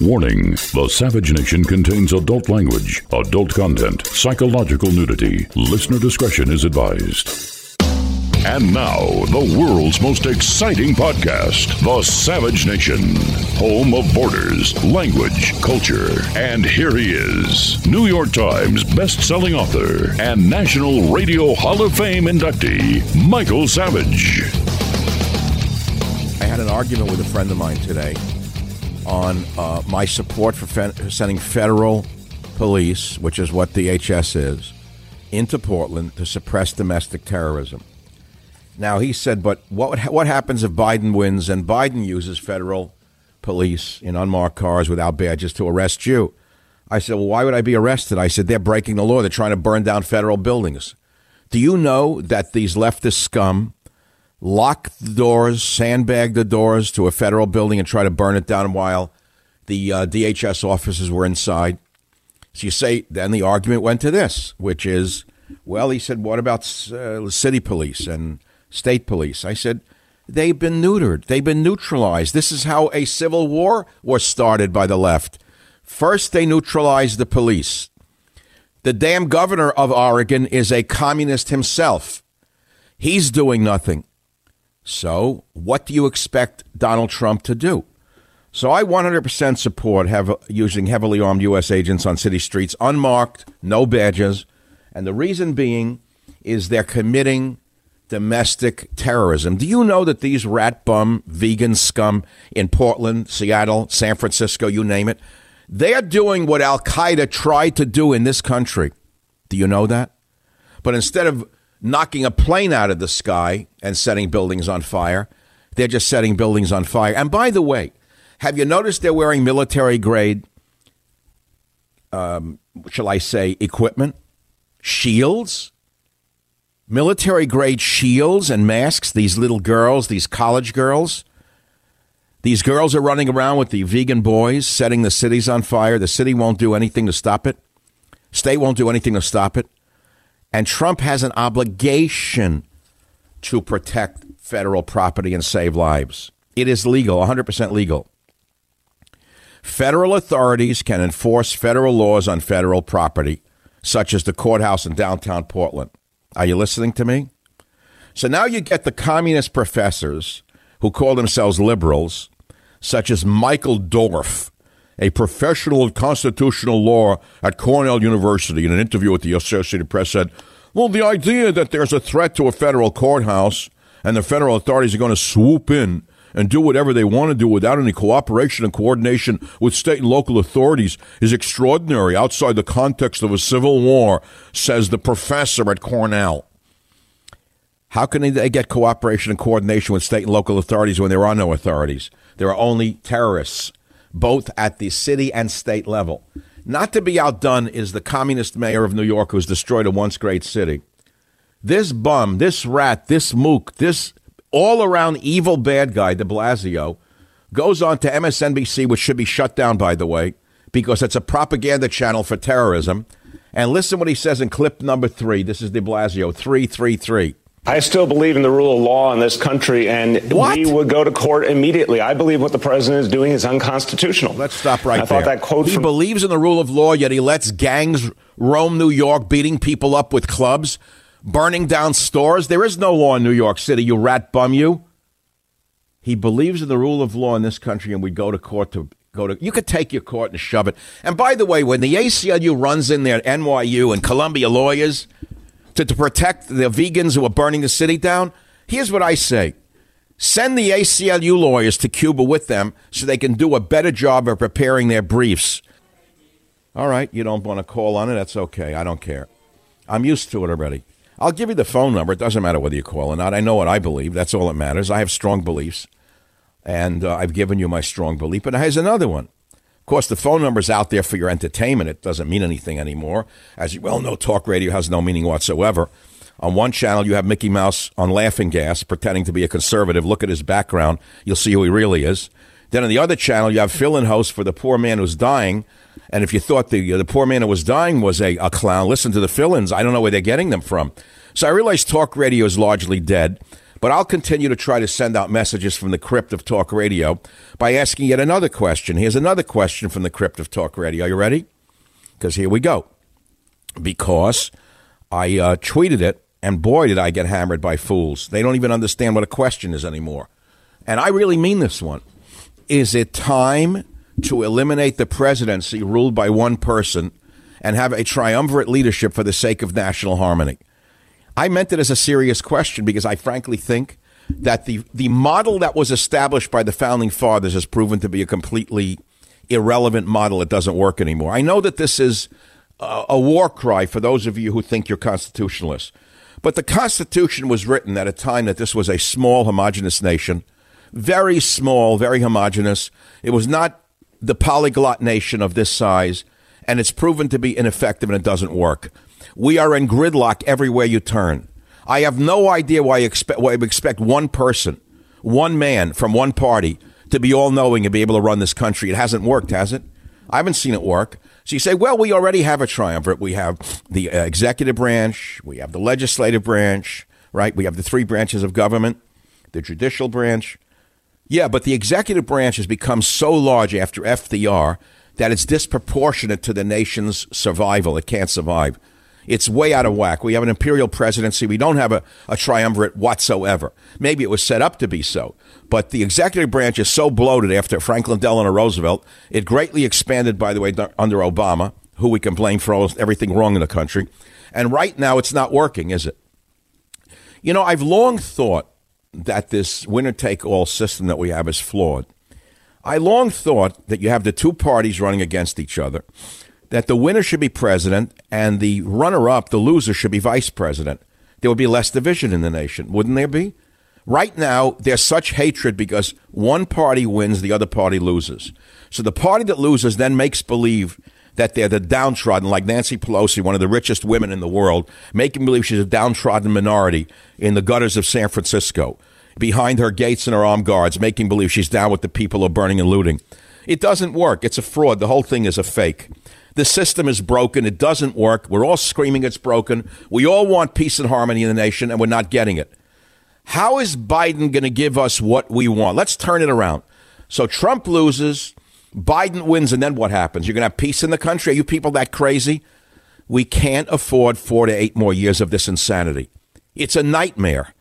Warning The Savage Nation contains adult language, adult content, psychological nudity. Listener discretion is advised. And now, the world's most exciting podcast, The Savage Nation, home of borders, language, culture. And here he is, New York Times best-selling author and National Radio Hall of Fame inductee, Michael Savage. I had an argument with a friend of mine today on uh, my support for fe- sending federal police, which is what DHS is, into Portland to suppress domestic terrorism. Now he said, but what what happens if Biden wins and Biden uses federal police in unmarked cars without badges to arrest you? I said, well, why would I be arrested? I said, they're breaking the law. They're trying to burn down federal buildings. Do you know that these leftist scum lock the doors, sandbag the doors to a federal building and try to burn it down while the uh, DHS officers were inside. So you say, then the argument went to this, which is, well, he said, what about uh, city police and state police? I said, they've been neutered, they've been neutralized. This is how a civil war was started by the left. First, they neutralized the police. The damn governor of Oregon is a communist himself. He's doing nothing. So, what do you expect Donald Trump to do? So, I 100% support have, using heavily armed U.S. agents on city streets, unmarked, no badges. And the reason being is they're committing domestic terrorism. Do you know that these rat bum vegan scum in Portland, Seattle, San Francisco, you name it, they're doing what Al Qaeda tried to do in this country? Do you know that? But instead of knocking a plane out of the sky and setting buildings on fire. They're just setting buildings on fire. And by the way, have you noticed they're wearing military grade, um, shall I say, equipment? Shields? Military grade shields and masks, these little girls, these college girls. These girls are running around with the vegan boys, setting the cities on fire. The city won't do anything to stop it. State won't do anything to stop it. And Trump has an obligation to protect federal property and save lives. It is legal, 100% legal. Federal authorities can enforce federal laws on federal property, such as the courthouse in downtown Portland. Are you listening to me? So now you get the communist professors who call themselves liberals, such as Michael Dorf, a professional of constitutional law at Cornell University, in an interview with the Associated Press, said, Well, the idea that there's a threat to a federal courthouse and the federal authorities are going to swoop in and do whatever they want to do without any cooperation and coordination with state and local authorities is extraordinary outside the context of a civil war, says the professor at Cornell. How can they get cooperation and coordination with state and local authorities when there are no authorities? There are only terrorists both at the city and state level. Not to be outdone is the communist mayor of New York who's destroyed a once great city. This bum, this rat, this mook, this all around evil bad guy, de Blasio, goes on to MSNBC, which should be shut down, by the way, because it's a propaganda channel for terrorism. And listen what he says in clip number three. This is de Blasio, 333. I still believe in the rule of law in this country, and What? we would go to court immediately. I believe what the president is doing is unconstitutional. Let's stop right I there. thought that quote he from believes in the rule of law, yet he lets gangs roam New York, beating people up with clubs, burning down stores. There is no law in New York City, you rat bum, you. He believes in the rule of law in this country, and we go to court to go to. You could take your court and shove it. And by the way, when the ACLU runs in there, NYU and Columbia lawyers to, to protect the vegans who are burning the city down, here's what I say. Send the ACLU lawyers to Cuba with them so they can do a better job of preparing their briefs. All right, you don't want to call on it. That's okay. I don't care. I'm used to it already. I'll give you the phone number. It doesn't matter whether you call or not. I know what I believe. That's all that matters. I have strong beliefs, and uh, I've given you my strong belief. But here's another one. Of course, the phone number's out there for your entertainment. It doesn't mean anything anymore. As you well know, talk radio has no meaning whatsoever. On one channel, you have Mickey Mouse on laughing gas, pretending to be a conservative. Look at his background. You'll see who he really is. Then on the other channel, you have fill-in host for the poor man who's dying. And if you thought the uh, the poor man who was dying was a, a clown, listen to the fill-ins. I don't know where they're getting them from. So I realize talk radio is largely dead, but I'll continue to try to send out messages from the crypt of talk radio by asking yet another question. Here's another question from the crypt of talk radio. Are you ready? Because here we go. Because I uh, tweeted it, and boy, did I get hammered by fools. They don't even understand what a question is anymore. And I really mean this one. Is it time to eliminate the presidency ruled by one person and have a triumvirate leadership for the sake of national harmony? I meant it as a serious question because I frankly think that the, the model that was established by the founding fathers has proven to be a completely irrelevant model. It doesn't work anymore. I know that this is a, a war cry for those of you who think you're constitutionalists, but the Constitution was written at a time that this was a small, homogenous nation, very small, very homogenous. It was not the polyglot nation of this size, and it's proven to be ineffective and it doesn't work. We are in gridlock everywhere you turn. I have no idea why you expect, why expect one person, one man from one party to be all knowing and be able to run this country. It hasn't worked, has it? I haven't seen it work. So you say, well, we already have a triumvirate. We have the uh, executive branch, we have the legislative branch, right? We have the three branches of government, the judicial branch. Yeah, but the executive branch has become so large after FDR that it's disproportionate to the nation's survival. It can't survive. It's way out of whack. We have an imperial presidency. We don't have a, a triumvirate whatsoever. Maybe it was set up to be so. But the executive branch is so bloated after Franklin Delano Roosevelt. It greatly expanded, by the way, under Obama, who we can blame for almost everything wrong in the country. And right now, it's not working, is it? You know, I've long thought that this winner take all system that we have is flawed. I long thought that you have the two parties running against each other, that the winner should be president and the runner up, the loser, should be vice president. There would be less division in the nation, wouldn't there be? Right now, there's such hatred because one party wins, the other party loses. So the party that loses then makes believe that they're the downtrodden, like Nancy Pelosi, one of the richest women in the world, making believe she's a downtrodden minority in the gutters of San Francisco, behind her gates and her armed guards, making believe she's down with the people who are burning and looting. It doesn't work. It's a fraud. The whole thing is a fake. The system is broken. It doesn't work. We're all screaming it's broken. We all want peace and harmony in the nation, and we're not getting it. How is Biden going to give us what we want? Let's turn it around. So Trump loses, Biden wins, and then what happens? You're going to have peace in the country? Are you people that crazy? We can't afford four to eight more years of this insanity. It's a nightmare.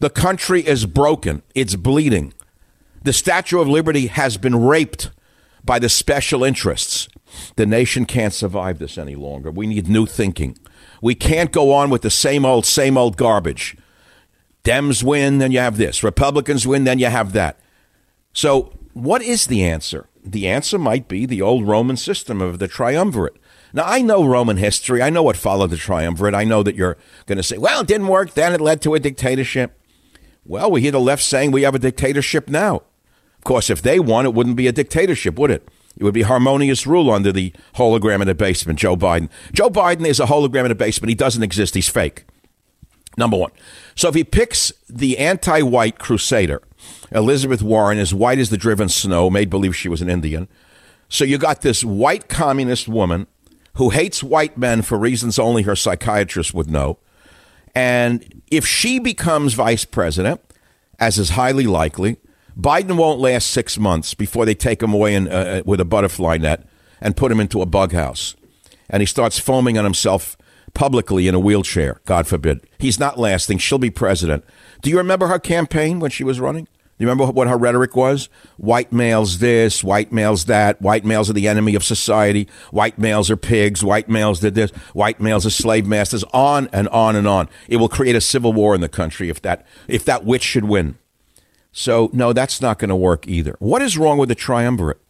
The country is broken. It's bleeding. The Statue of Liberty has been raped by the special interests. The nation can't survive this any longer. We need new thinking. We can't go on with the same old, same old garbage. Dems win, then you have this. Republicans win, then you have that. So, what is the answer? The answer might be the old Roman system of the triumvirate. Now, I know Roman history. I know what followed the triumvirate. I know that you're going to say, well, it didn't work. Then it led to a dictatorship. Well, we hear the left saying we have a dictatorship now. Of course, if they won, it wouldn't be a dictatorship, would it? It would be harmonious rule under the hologram in the basement, Joe Biden. Joe Biden is a hologram in the basement. He doesn't exist. He's fake. Number one. So if he picks the anti white crusader, Elizabeth Warren, as white as the driven snow, made believe she was an Indian. So you got this white communist woman who hates white men for reasons only her psychiatrist would know. And if she becomes vice president, as is highly likely, Biden won't last six months before they take him away in, uh, uh, with a butterfly net and put him into a bug house. And he starts foaming on himself publicly in a wheelchair, God forbid. He's not lasting. She'll be president. Do you remember her campaign when she was running? Do you remember what her rhetoric was? White males this, white males that, white males are the enemy of society, white males are pigs, white males did this, white males are slave masters, on and on and on. It will create a civil war in the country if that if that witch should win. So no, that's not going to work either. What is wrong with the triumvirate?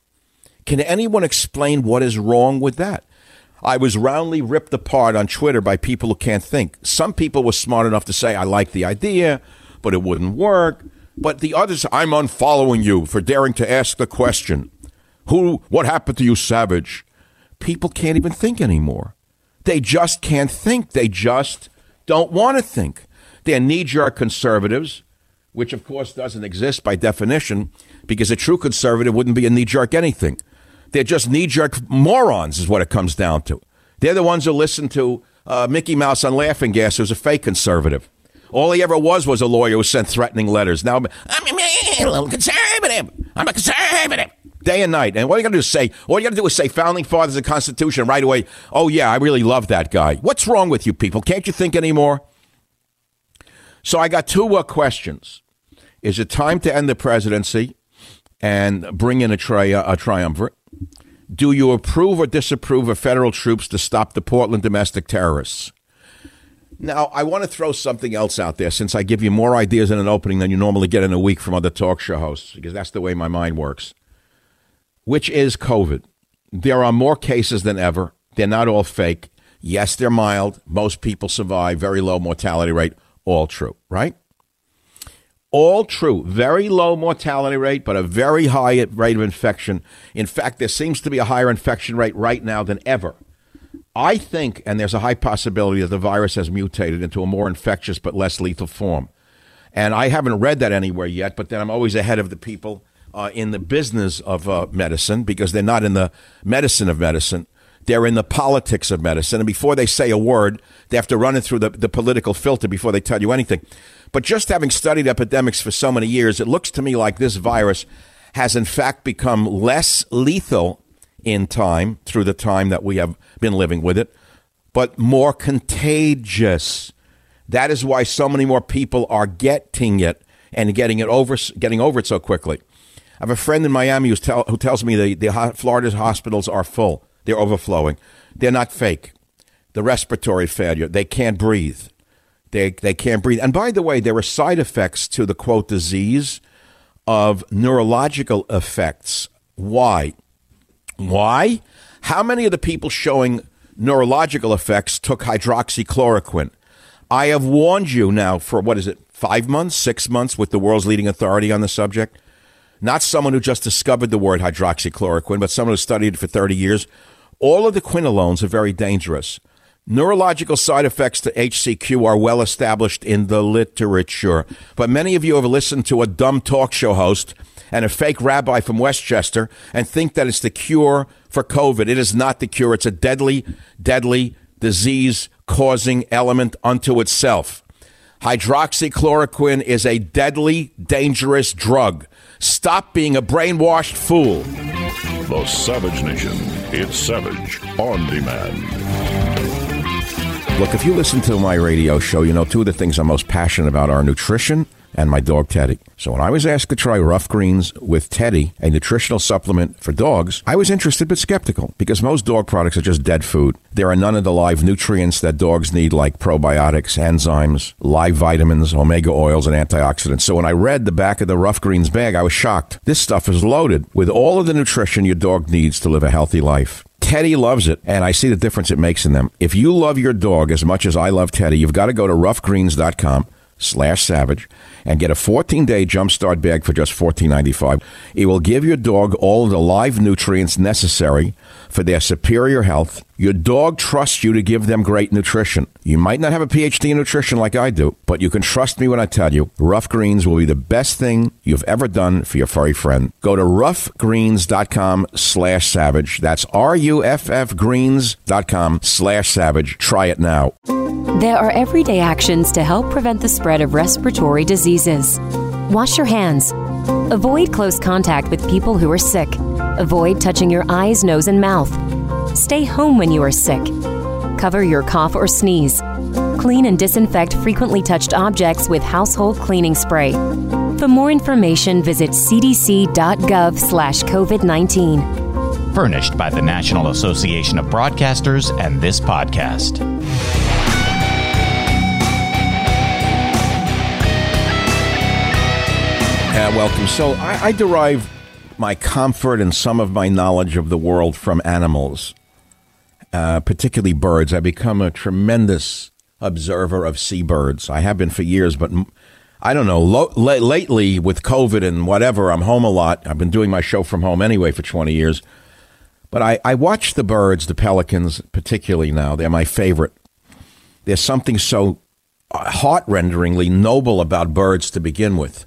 Can anyone explain what is wrong with that? I was roundly ripped apart on Twitter by people who can't think. Some people were smart enough to say, I like the idea, but it wouldn't work. But the others, I'm unfollowing you for daring to ask the question. Who, what happened to you, Savage? People can't even think anymore. They just can't think. They just don't want to think. They're knee jerk conservatives, which of course doesn't exist by definition because a true conservative wouldn't be a knee jerk anything. They're just knee jerk morons, is what it comes down to. They're the ones who listen to uh, Mickey Mouse on Laughing Gas, who's a fake conservative. All he ever was was a lawyer who sent threatening letters. Now, I'm a little conservative. I'm a conservative. Day and night. And what are you got to do say, all you got to do is say founding fathers and Constitution right away. Oh, yeah, I really love that guy. What's wrong with you people? Can't you think anymore? So I got two uh, questions. Is it time to end the presidency and bring in a, tri- a triumvirate? Do you approve or disapprove of federal troops to stop the Portland domestic terrorists? Now, I want to throw something else out there since I give you more ideas in an opening than you normally get in a week from other talk show hosts, because that's the way my mind works, which is COVID. There are more cases than ever. They're not all fake. Yes, they're mild. Most people survive. Very low mortality rate. All true, right? All true. Very low mortality rate, but a very high rate of infection. In fact, there seems to be a higher infection rate right now than ever I think, and there's a high possibility that the virus has mutated into a more infectious but less lethal form. And I haven't read that anywhere yet, but then I'm always ahead of the people uh, in the business of uh, medicine because they're not in the medicine of medicine. They're in the politics of medicine. And before they say a word, they have to run it through the, the political filter before they tell you anything. But just having studied epidemics for so many years, it looks to me like this virus has in fact become less lethal in time through the time that we have been living with it, but more contagious. That is why so many more people are getting it and getting it over, getting over it so quickly. I have a friend in Miami tell, who tells me the, the Florida's hospitals are full. They're overflowing. They're not fake. The respiratory failure, they can't breathe. They, they can't breathe. And by the way, there are side effects to the quote disease of neurological effects. Why? Why? How many of the people showing neurological effects took hydroxychloroquine? I have warned you now for what is it, five months, six months with the world's leading authority on the subject? Not someone who just discovered the word hydroxychloroquine, but someone who studied it for 30 years. All of the quinolones are very dangerous. Neurological side effects to HCQ are well established in the literature. But many of you have listened to a dumb talk show host and a fake rabbi from Westchester and think that it's the cure for COVID. It is not the cure. It's a deadly, deadly disease causing element unto itself. Hydroxychloroquine is a deadly, dangerous drug. Stop being a brainwashed fool. The Savage Nation. It's Savage on demand. Look, if you listen to my radio show, you know two of the things I'm most passionate about are nutrition and my dog Teddy. So when I was asked to try Ruff Greens with Teddy, a nutritional supplement for dogs, I was interested but skeptical because most dog products are just dead food. There are none of the live nutrients that dogs need like probiotics, enzymes, live vitamins, omega oils, and antioxidants. So when I read the back of the Ruff Greens bag, I was shocked. This stuff is loaded with all of the nutrition your dog needs to live a healthy life. Teddy loves it, and I see the difference it makes in them. If you love your dog as much as I love Teddy, you've got to go to ruffgreens.com slash savage and get a 14-day jumpstart bag for just $14.95. It will give your dog all the live nutrients necessary for their superior health Your dog trusts you to give them great nutrition. You might not have a PhD in nutrition like I do, but you can trust me when I tell you Ruff Greens will be the best thing you've ever done for your furry friend. Go to ruffgreens.com slash savage. That's R-U-F-F greens.com slash savage. Try it now. There are everyday actions to help prevent the spread of respiratory diseases. Wash your hands. Avoid close contact with people who are sick. Avoid touching your eyes, nose, and mouth. Stay home when you are sick. Cover your cough or sneeze. Clean and disinfect frequently touched objects with household cleaning spray. For more information, visit cdc.gov slash COVID-19. Furnished by the National Association of Broadcasters and this podcast. Uh, welcome. So I, I derive my comfort and some of my knowledge of the world from animals, uh, particularly birds. I become a tremendous observer of seabirds. I have been for years, but I don't know. Lo- lately, with COVID and whatever, I'm home a lot. I've been doing my show from home anyway for 20 years. But I, I watch the birds, the pelicans, particularly now. They're my favorite. There's something so uh, heart renderingly noble about birds to begin with.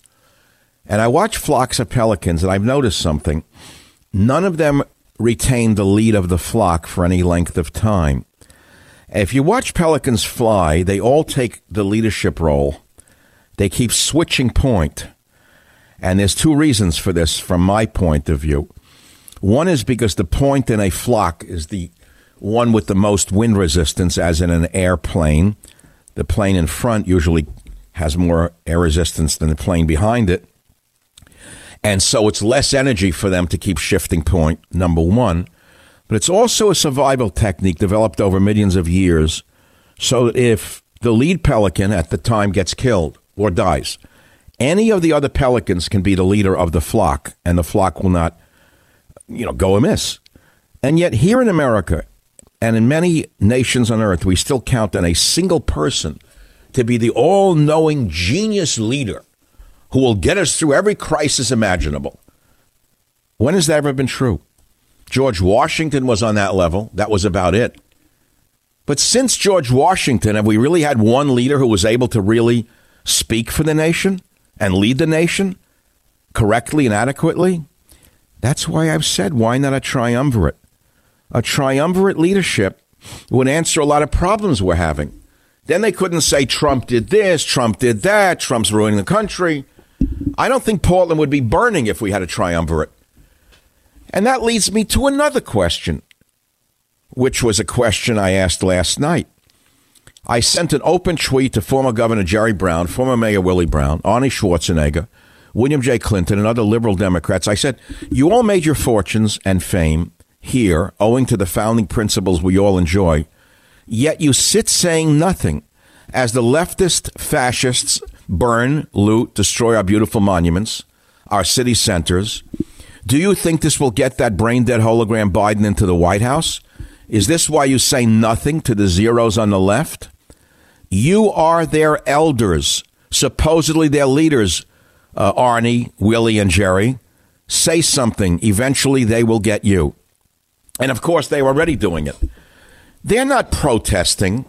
And I watch flocks of pelicans, and I've noticed something. None of them retain the lead of the flock for any length of time. If you watch pelicans fly, they all take the leadership role. They keep switching point. And there's two reasons for this from my point of view. One is because the point in a flock is the one with the most wind resistance, as in an airplane. The plane in front usually has more air resistance than the plane behind it. And so it's less energy for them to keep shifting point, number one. But it's also a survival technique developed over millions of years. So if the lead pelican at the time gets killed or dies, any of the other pelicans can be the leader of the flock, and the flock will not, you know, go amiss. And yet, here in America and in many nations on earth, we still count on a single person to be the all knowing genius leader who will get us through every crisis imaginable. When has that ever been true? George Washington was on that level. That was about it. But since George Washington, have we really had one leader who was able to really speak for the nation and lead the nation correctly and adequately? That's why I've said, why not a triumvirate? A triumvirate leadership would answer a lot of problems we're having. Then they couldn't say Trump did this, Trump did that, Trump's ruining the country. I don't think Portland would be burning if we had a triumvirate. And that leads me to another question, which was a question I asked last night. I sent an open tweet to former Governor Jerry Brown, former Mayor Willie Brown, Arnie Schwarzenegger, William J. Clinton, and other liberal Democrats. I said, You all made your fortunes and fame here owing to the founding principles we all enjoy, yet you sit saying nothing as the leftist fascists burn, loot, destroy our beautiful monuments, our city centers. Do you think this will get that brain dead hologram Biden into the White House? Is this why you say nothing to the zeros on the left? You are their elders, supposedly their leaders, uh, Arnie, Willie, and Jerry. Say something. Eventually, they will get you. And of course, they are already doing it. They're not protesting,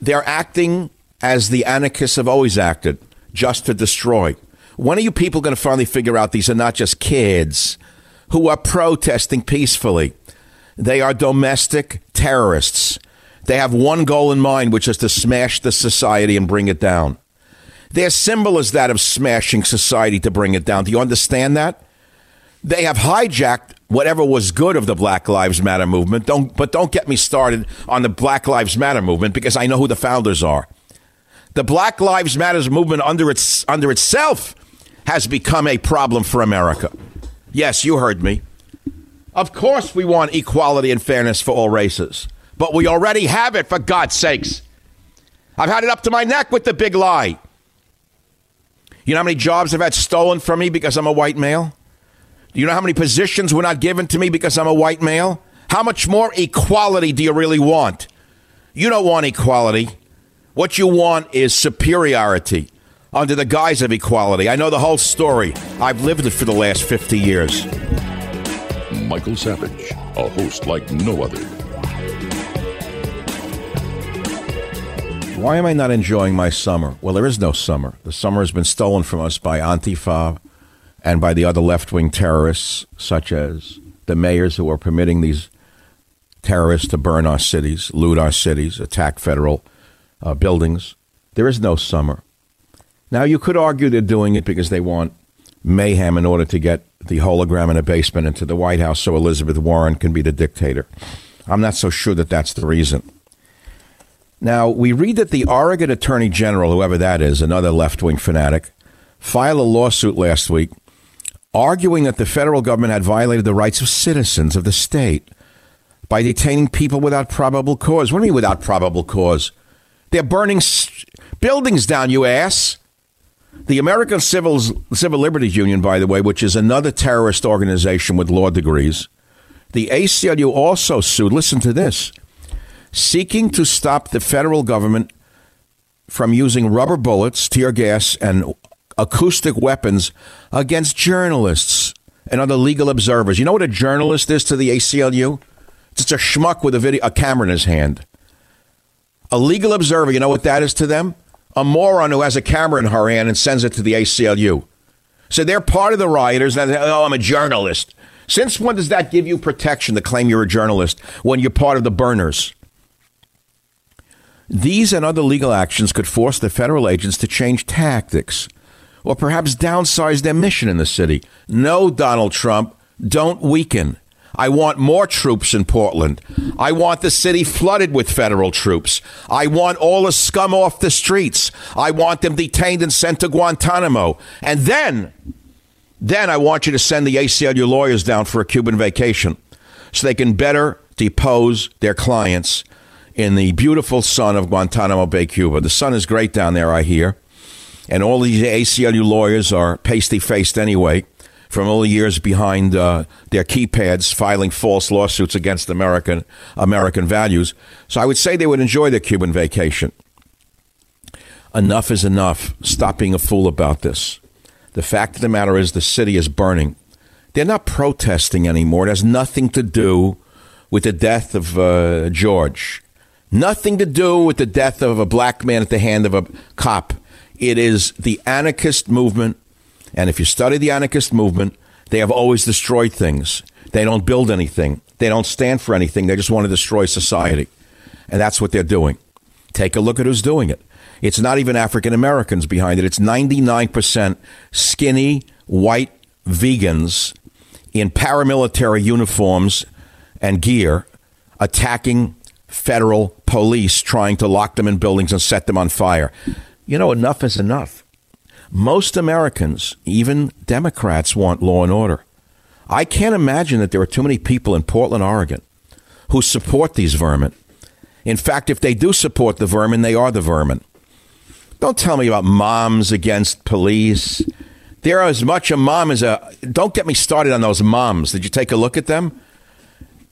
they're acting as the anarchists have always acted, just to destroy. When are you people going to finally figure out these are not just kids who are protesting peacefully? They are domestic terrorists. They have one goal in mind, which is to smash the society and bring it down. Their symbol is that of smashing society to bring it down. Do you understand that? They have hijacked whatever was good of the Black Lives Matter movement. Don't, but don't get me started on the Black Lives Matter movement because I know who the founders are. The Black Lives Matters movement under its under itself has become a problem for America. Yes, you heard me. Of course we want equality and fairness for all races, but we already have it for God's sakes. I've had it up to my neck with the big lie. You know how many jobs I've had stolen from me because I'm a white male? Do you know how many positions were not given to me because I'm a white male? How much more equality do you really want? You don't want equality. What you want is superiority under the guise of equality. I know the whole story. I've lived it for the last 50 years. Michael Savage, a host like no other. Why am I not enjoying my summer? Well, there is no summer. The summer has been stolen from us by Antifa and by the other left wing terrorists, such as the mayors who are permitting these terrorists to burn our cities, loot our cities, attack federal uh, buildings. There is no summer. Now, you could argue they're doing it because they want mayhem in order to get the hologram in a basement into the White House so Elizabeth Warren can be the dictator. I'm not so sure that that's the reason. Now, we read that the Oregon Attorney General, whoever that is, another left wing fanatic, filed a lawsuit last week arguing that the federal government had violated the rights of citizens of the state by detaining people without probable cause. What do you mean without probable cause? They're burning buildings down, you ass. The American Civil, Civil Liberties Union, by the way, which is another terrorist organization with law degrees, the ACLU also sued, listen to this, seeking to stop the federal government from using rubber bullets, tear gas, and acoustic weapons against journalists and other legal observers. You know what a journalist is to the ACLU? It's a schmuck with a video, a camera in his hand. A legal observer, you know what that is to them? A moron who has a camera in her hand and sends it to the ACLU. So they're part of the rioters. And oh, I'm a journalist. Since when does that give you protection to claim you're a journalist when you're part of the burners? These and other legal actions could force the federal agents to change tactics or perhaps downsize their mission in the city. No, Donald Trump, don't weaken. I want more troops in Portland. I want the city flooded with federal troops. I want all the scum off the streets. I want them detained and sent to Guantanamo. And then, then I want you to send the ACLU lawyers down for a Cuban vacation so they can better depose their clients in the beautiful sun of Guantanamo Bay, Cuba. The sun is great down there, I hear. And all these ACLU lawyers are pasty faced anyway from all the years behind uh, their keypads filing false lawsuits against American American values. So I would say they would enjoy their Cuban vacation. Enough is enough. Stop being a fool about this. The fact of the matter is the city is burning. They're not protesting anymore. It has nothing to do with the death of uh, George. Nothing to do with the death of a black man at the hand of a cop. It is the anarchist movement and if you study the anarchist movement, they have always destroyed things. They don't build anything. They don't stand for anything. They just want to destroy society. And that's what they're doing. Take a look at who's doing it. It's not even African Americans behind it. It's 99% skinny, white vegans in paramilitary uniforms and gear attacking federal police, trying to lock them in buildings and set them on fire. You know, enough is enough. Most Americans, even Democrats, want law and order. I can't imagine that there are too many people in Portland, Oregon, who support these vermin. In fact, if they do support the vermin, they are the vermin. Don't tell me about moms against police. They're as much a mom as a. Don't get me started on those moms. Did you take a look at them?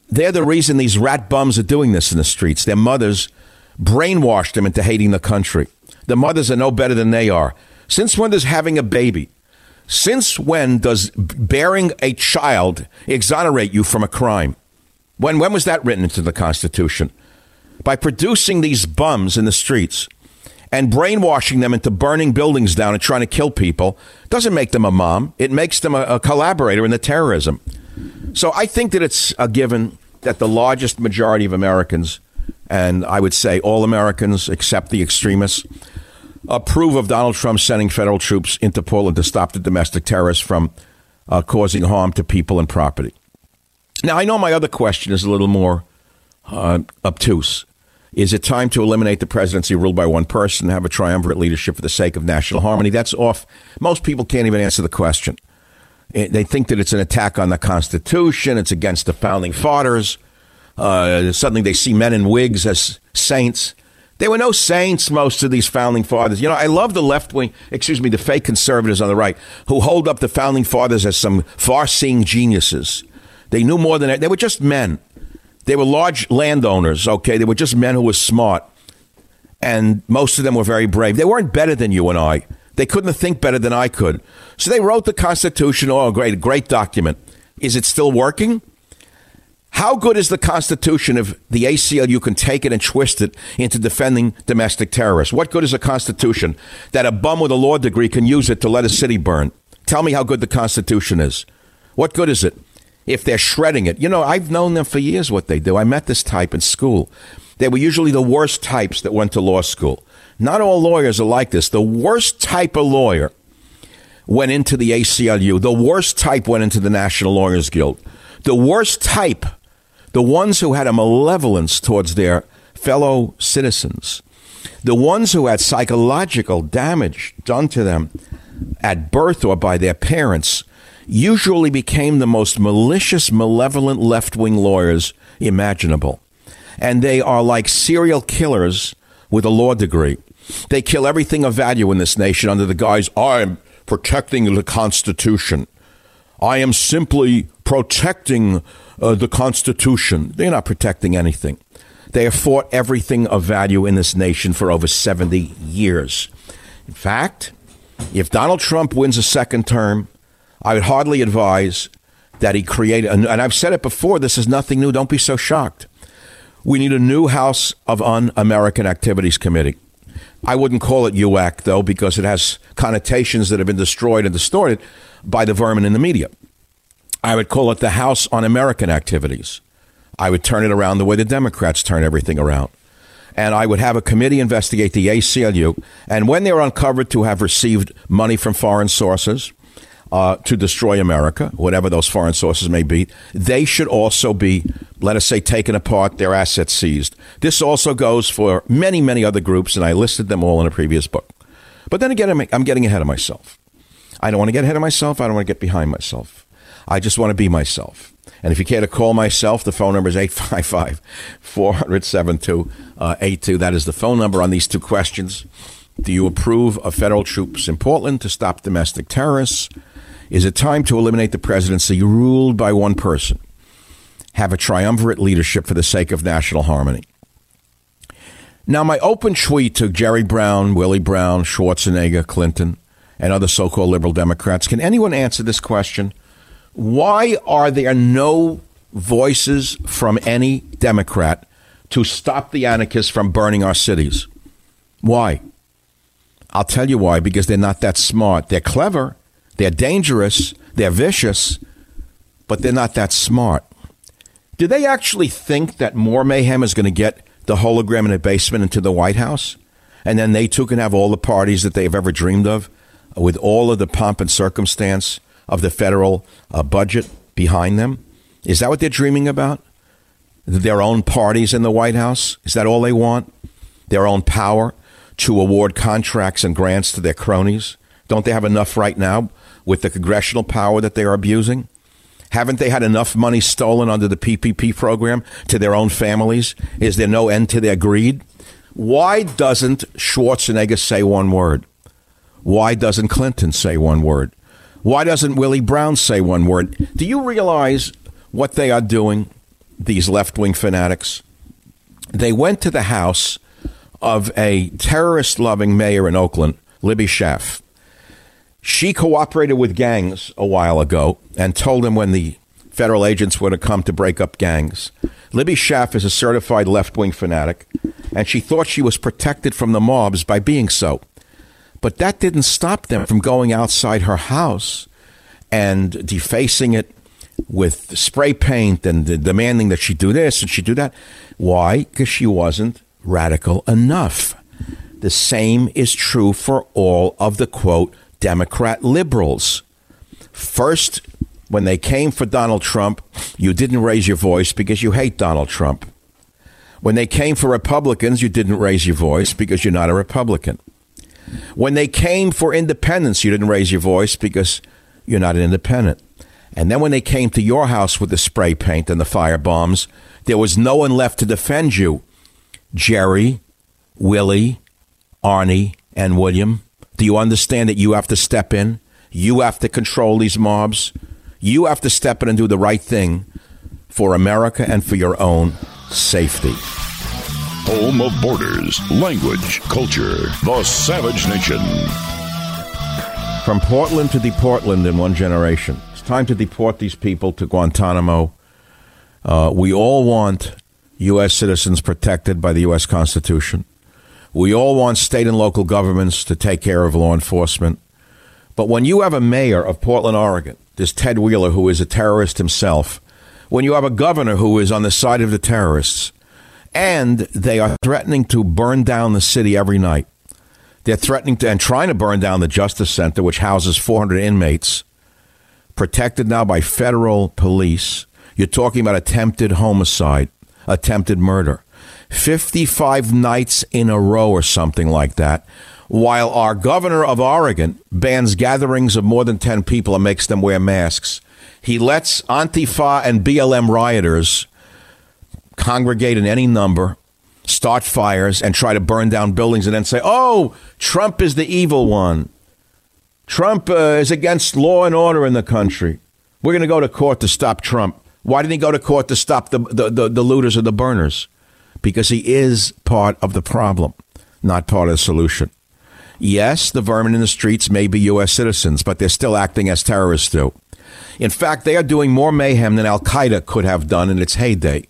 They're the reason these rat bums are doing this in the streets. Their mothers brainwashed them into hating the country. The mothers are no better than they are. Since when does having a baby, since when does bearing a child exonerate you from a crime? When, when was that written into the Constitution? By producing these bums in the streets and brainwashing them into burning buildings down and trying to kill people doesn't make them a mom. It makes them a, a collaborator in the terrorism. So I think that it's a given that the largest majority of Americans, and I would say all Americans except the extremists, approve of Donald Trump sending federal troops into Portland to stop the domestic terrorists from uh, causing harm to people and property. Now, I know my other question is a little more uh, obtuse. Is it time to eliminate the presidency ruled by one person and have a triumvirate leadership for the sake of national harmony? That's off. Most people can't even answer the question. Eh, they think that it's an attack on the Constitution, it's against the founding fathers. Uh, suddenly they see men in wigs as saints. There were no saints, most of these founding fathers. You know, I love the left wing, excuse me, the fake conservatives on the right who hold up the founding fathers as some far seeing geniuses. They knew more than. They were just men. They were large landowners, okay? They were just men who were smart. And most of them were very brave. They weren't better than you and I. They couldn't think better than I could. So they wrote the Constitution. Oh, great, great document. Is it still working? How good is the Constitution if the ACLU can take it and twist it into defending domestic terrorists? What good is a Constitution that a bum with a law degree can use it to let a city burn? Tell me how good the Constitution is. What good is it if they're shredding it? You know, I've known them for years what they do. I met this type in school. They were usually the worst types that went to law school. Not all lawyers are like this. The worst type of lawyer went into the ACLU. The worst type went into the National Lawyers Guild. The worst type, the ones who had a malevolence towards their fellow citizens, the ones who had psychological damage done to them at birth or by their parents, usually became the most malicious, malevolent left wing lawyers imaginable. And they are like serial killers with a law degree. They kill everything of value in this nation under the guise, I'm protecting the Constitution. I am simply protecting uh, the Constitution. They're not protecting anything. They have fought everything of value in this nation for over 70 years. In fact, if Donald Trump wins a second term, I would hardly advise that he create, and I've said it before, this is nothing new. Don't be so shocked. We need a new House of Un American Activities Committee. I wouldn't call it HUAC, though, because it has connotations that have been destroyed and distorted by the vermin in the media. I would call it the House on American Activities. I would turn it around the way the Democrats turn everything around. And I would have a committee investigate the ACLU. And when they're uncovered to have received money from foreign sources, uh, to destroy America, whatever those foreign sources may be, they should also be, let us say, taken apart, their assets seized. This also goes for many, many other groups, and I listed them all in a previous book. But then again, I'm getting ahead of myself. I don't want to get ahead of myself. I don't want to get behind myself. I just want to be myself. And if you care to call myself, the phone number is 855 400 7282. Uh, that is the phone number on these two questions. Do you approve of federal troops in Portland to stop domestic terrorists? Is it time to eliminate the presidency ruled by one person? Have a triumvirate leadership for the sake of national harmony. Now, my open tweet to Jerry Brown, Willie Brown, Schwarzenegger, Clinton, and other so called liberal Democrats can anyone answer this question? Why are there no voices from any Democrat to stop the anarchists from burning our cities? Why? I'll tell you why because they're not that smart. They're clever, they're dangerous, they're vicious, but they're not that smart. Do they actually think that more mayhem is going to get the hologram in the basement into the White House? And then they too can have all the parties that they've ever dreamed of with all of the pomp and circumstance of the federal uh, budget behind them? Is that what they're dreaming about? Their own parties in the White House? Is that all they want? Their own power to award contracts and grants to their cronies? Don't they have enough right now with the congressional power that they are abusing? Haven't they had enough money stolen under the PPP program to their own families? Is there no end to their greed? Why doesn't Schwarzenegger say one word? Why doesn't Clinton say one word? Why doesn't Willie Brown say one word? Do you realize what they are doing, these left wing fanatics? They went to the house of a terrorist loving mayor in Oakland, Libby Schaaf. She cooperated with gangs a while ago and told them when the federal agents were to come to break up gangs. Libby Schaaf is a certified left wing fanatic, and she thought she was protected from the mobs by being so. But that didn't stop them from going outside her house and defacing it with spray paint and demanding that she do this and she do that. Why? Because she wasn't radical enough. The same is true for all of the quote Democrat liberals. First, when they came for Donald Trump, you didn't raise your voice because you hate Donald Trump. When they came for Republicans, you didn't raise your voice because you're not a Republican. When they came for independence, you didn't raise your voice because you're not an independent. And then when they came to your house with the spray paint and the fire bombs, there was no one left to defend you. Jerry, Willie, Arnie, and William. Do you understand that you have to step in? You have to control these mobs. You have to step in and do the right thing for America and for your own safety. Home of borders, language, culture, the savage nation. From Portland to Deportland in one generation. It's time to deport these people to Guantanamo Uh, we all want U.S. citizens protected by the U.S. Constitution. We all want state and local governments to take care of law enforcement. But when you have a mayor of Portland, Oregon, this Ted Wheeler, who is a terrorist himself, when you have a governor who is on the side of the terrorists, and they are threatening to burn down the city every night, they're threatening to and trying to burn down the Justice Center, which houses 400 inmates, protected now by federal police. You're talking about attempted homicide, attempted murder. 55 nights in a row or something like that, while our governor of Oregon bans gatherings of more than 10 people and makes them wear masks. He lets Antifa and BLM rioters congregate in any number, start fires, and try to burn down buildings and then say, oh, Trump is the evil one. Trump uh, is against law and order in the country. We're going to go to court to stop Trump. Why didn't he go to court to stop the, the, the, the looters or the burners? Because he is part of the problem, not part of the solution. Yes, the vermin in the streets may be U.S. citizens, but they're still acting as terrorists do. In fact, they are doing more mayhem than Al Qaeda could have done in its heyday.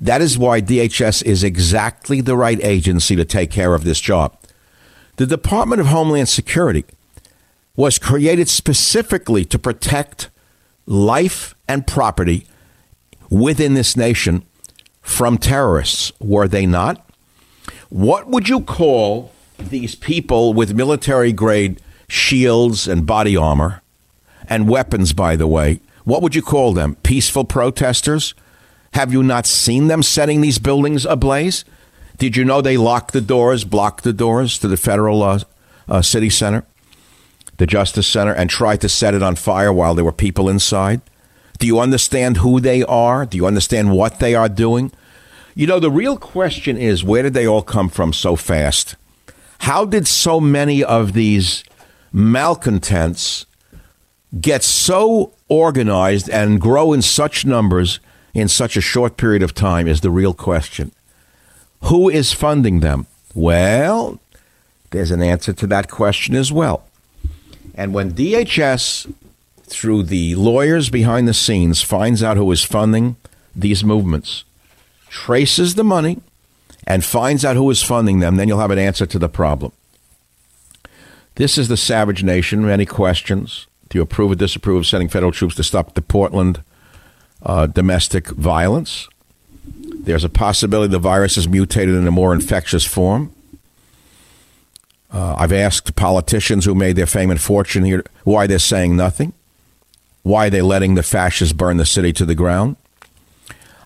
That is why DHS is exactly the right agency to take care of this job. The Department of Homeland Security was created specifically to protect life and property within this nation from terrorists, were they not? What would you call these people with military grade shields and body armor and weapons, by the way? What would you call them? Peaceful protesters? Have you not seen them setting these buildings ablaze? Did you know they locked the doors, blocked the doors to the federal uh, uh, city center, the Justice Center, and tried to set it on fire while there were people inside? Do you understand who they are? Do you understand what they are doing? You know, the real question is where did they all come from so fast? How did so many of these malcontents get so organized and grow in such numbers in such a short period of time is the real question. Who is funding them? Well, there's an answer to that question as well. And when DHS through the lawyers behind the scenes, finds out who is funding these movements, traces the money, and finds out who is funding them, then you'll have an answer to the problem. This is the savage nation. Any questions? Do you approve or disapprove of sending federal troops to stop the Portland uh, domestic violence? There's a possibility the virus is mutated in a more infectious form. Uh, I've asked politicians who made their fame and fortune here why they're saying nothing. Why are they letting the fascists burn the city to the ground?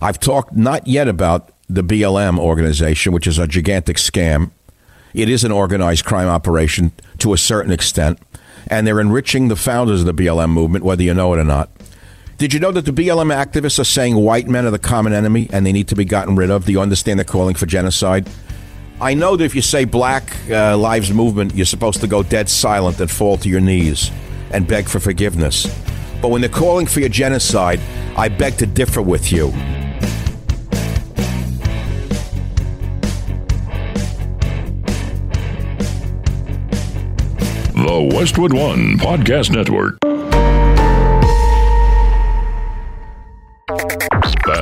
I've talked not yet about the BLM organization, which is a gigantic scam. It is an organized crime operation to a certain extent, and they're enriching the founders of the BLM movement, whether you know it or not. Did you know that the BLM activists are saying white men are the common enemy and they need to be gotten rid of? Do you understand they're calling for genocide? I know that if you say Black uh, Lives Movement, you're supposed to go dead silent and fall to your knees and beg for forgiveness. But when they're calling for your genocide, I beg to differ with you. The Westwood One Podcast Network.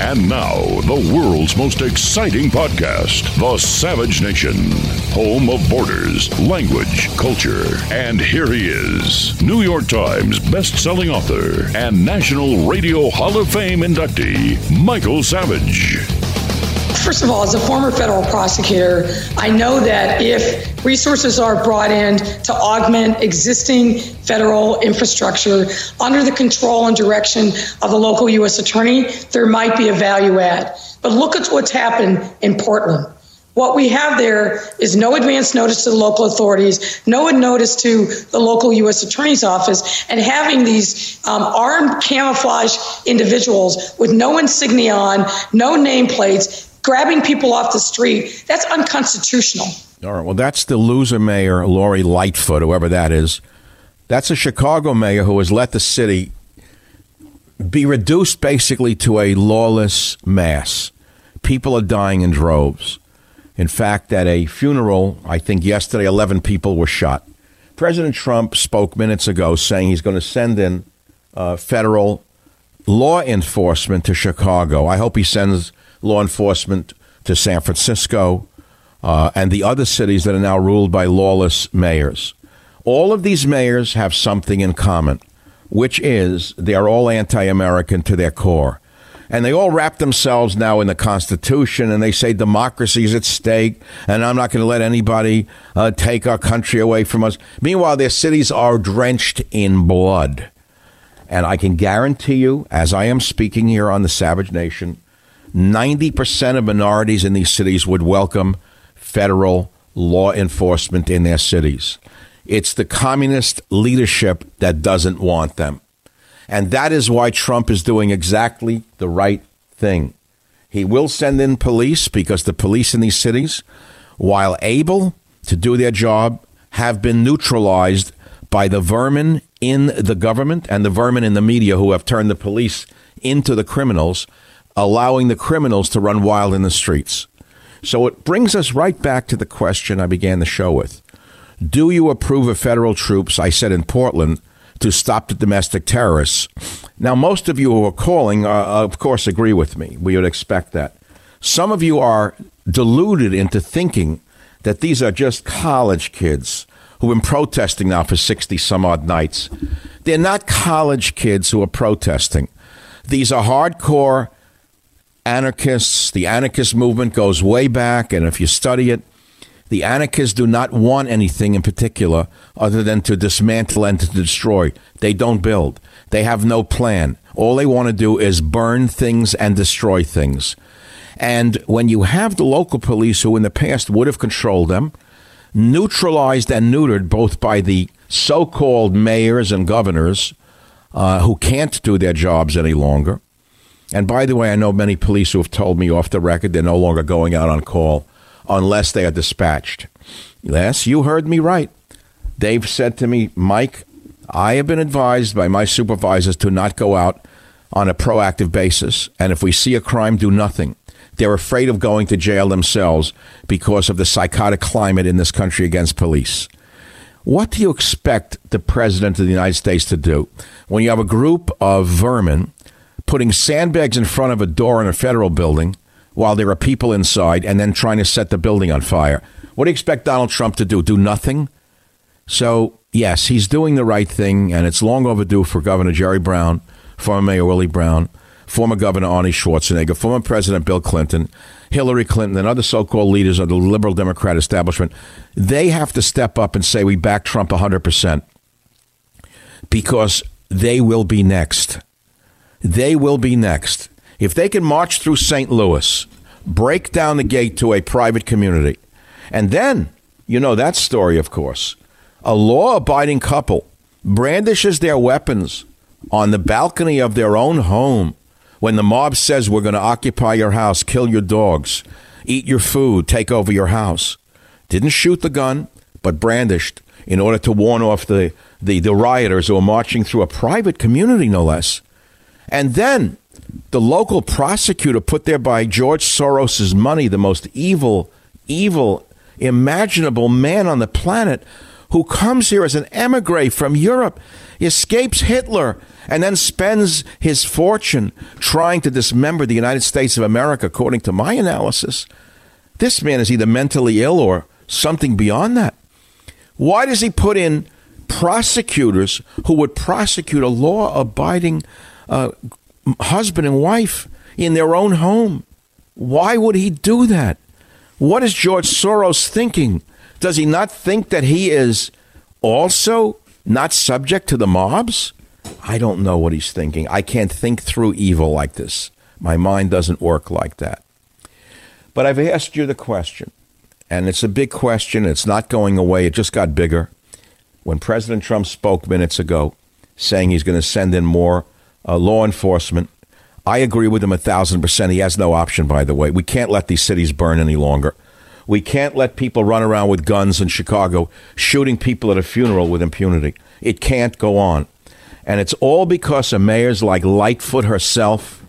And now, the world's most exciting podcast, The Savage Nation, home of borders, language, culture. And here he is, New York Times best-selling author and National Radio Hall of Fame inductee, Michael Savage. First of all, as a former federal prosecutor, I know that if resources are brought in to augment existing federal infrastructure under the control and direction of the local U.S. attorney, there might be a value add. But look at what's happened in Portland. What we have there is no advance notice to the local authorities, no notice to the local U.S. Attorney's Office, and having these um, armed camouflage individuals with no insignia on, no nameplates, grabbing people off the street, that's unconstitutional. All right. Well, that's the loser mayor, Lori Lightfoot, whoever that is. That's a Chicago mayor who has let the city be reduced basically to a lawless mass. People are dying in droves. In fact, at a funeral, I think yesterday, 11 people were shot. President Trump spoke minutes ago saying he's going to send in uh, federal law enforcement to Chicago. I hope he sends law enforcement to San Francisco uh, and the other cities that are now ruled by lawless mayors. All of these mayors have something in common, which is they are all anti American to their core. And they all wrap themselves now in the Constitution and they say democracy is at stake and I'm not going to let anybody uh, take our country away from us. Meanwhile, their cities are drenched in blood. And I can guarantee you, as I am speaking here on the Savage Nation, 90% of minorities in these cities would welcome federal law enforcement in their cities. It's the communist leadership that doesn't want them. And that is why Trump is doing exactly the right thing. He will send in police because the police in these cities, while able to do their job, have been neutralized by the vermin in the government and the vermin in the media who have turned the police into the criminals, allowing the criminals to run wild in the streets. So it brings us right back to the question I began the show with. Do you approve of federal troops, I said in Portland, to stop the domestic terrorists? Now, most of you who are calling, uh, of course, agree with me. We would expect that. Some of you are deluded into thinking that these are just college kids who've been protesting now for 60 some odd nights. They're not college kids who are protesting. These are hardcore anarchists. The anarchist movement goes way back, and if you study it, the anarchists do not want anything in particular other than to dismantle and to destroy. They don't build. They have no plan. All they want to do is burn things and destroy things. And when you have the local police who in the past would have controlled them, neutralized and neutered both by the so called mayors and governors uh, who can't do their jobs any longer. And by the way, I know many police who have told me off the record they're no longer going out on call unless they are dispatched. Yes, you heard me right. They've said to me, Mike, I have been advised by my supervisors to not go out on a proactive basis. And if we see a crime, do nothing. They're afraid of going to jail themselves because of the psychotic climate in this country against police. What do you expect the President of the United States to do when you have a group of vermin putting sandbags in front of a door in a federal building while there are people inside and then trying to set the building on fire? What do you expect Donald Trump to do? Do nothing? So, yes, he's doing the right thing, and it's long overdue for Governor Jerry Brown, former Mayor Willie Brown, former Governor Arnie Schwarzenegger, former President Bill Clinton, Hillary Clinton, and other so called leaders of the liberal Democrat establishment. They have to step up and say, We back Trump 100% because they will be next. They will be next. If they can march through St. Louis, break down the gate to a private community, and then, you know that story, of course, a law abiding couple brandishes their weapons on the balcony of their own home when the mob says we're going to occupy your house, kill your dogs, eat your food, take over your house. Didn't shoot the gun, but brandished in order to warn off the, the, the rioters who are marching through a private community, no less. And then the local prosecutor put there by George Soros's money, the most evil, evil, imaginable man on the planet, who comes here as an emigre from Europe, escapes Hitler, and then spends his fortune trying to dismember the United States of America, according to my analysis. This man is either mentally ill or something beyond that. Why does he put in prosecutors who would prosecute a law abiding uh, husband and wife in their own home? Why would he do that? What is George Soros thinking? Does he not think that he is also not subject to the mobs? I don't know what he's thinking. I can't think through evil like this. My mind doesn't work like that. But I've asked you the question, and it's a big question. It's not going away, it just got bigger. When President Trump spoke minutes ago saying he's going to send in more uh, law enforcement, I agree with him a thousand percent. He has no option, by the way. We can't let these cities burn any longer. We can't let people run around with guns in Chicago shooting people at a funeral with impunity. It can't go on. And it's all because of mayors like Lightfoot herself,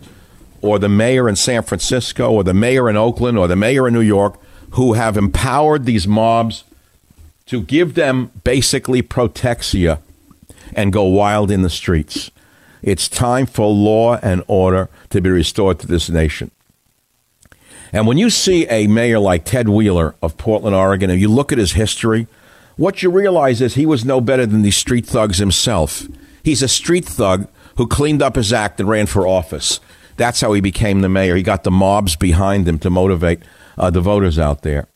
or the mayor in San Francisco, or the mayor in Oakland, or the mayor in New York, who have empowered these mobs to give them basically protexia and go wild in the streets. It's time for law and order to be restored to this nation. And when you see a mayor like Ted Wheeler of Portland, Oregon, and you look at his history, what you realize is he was no better than these street thugs himself. He's a street thug who cleaned up his act and ran for office. That's how he became the mayor. He got the mobs behind him to motivate uh, the voters out there.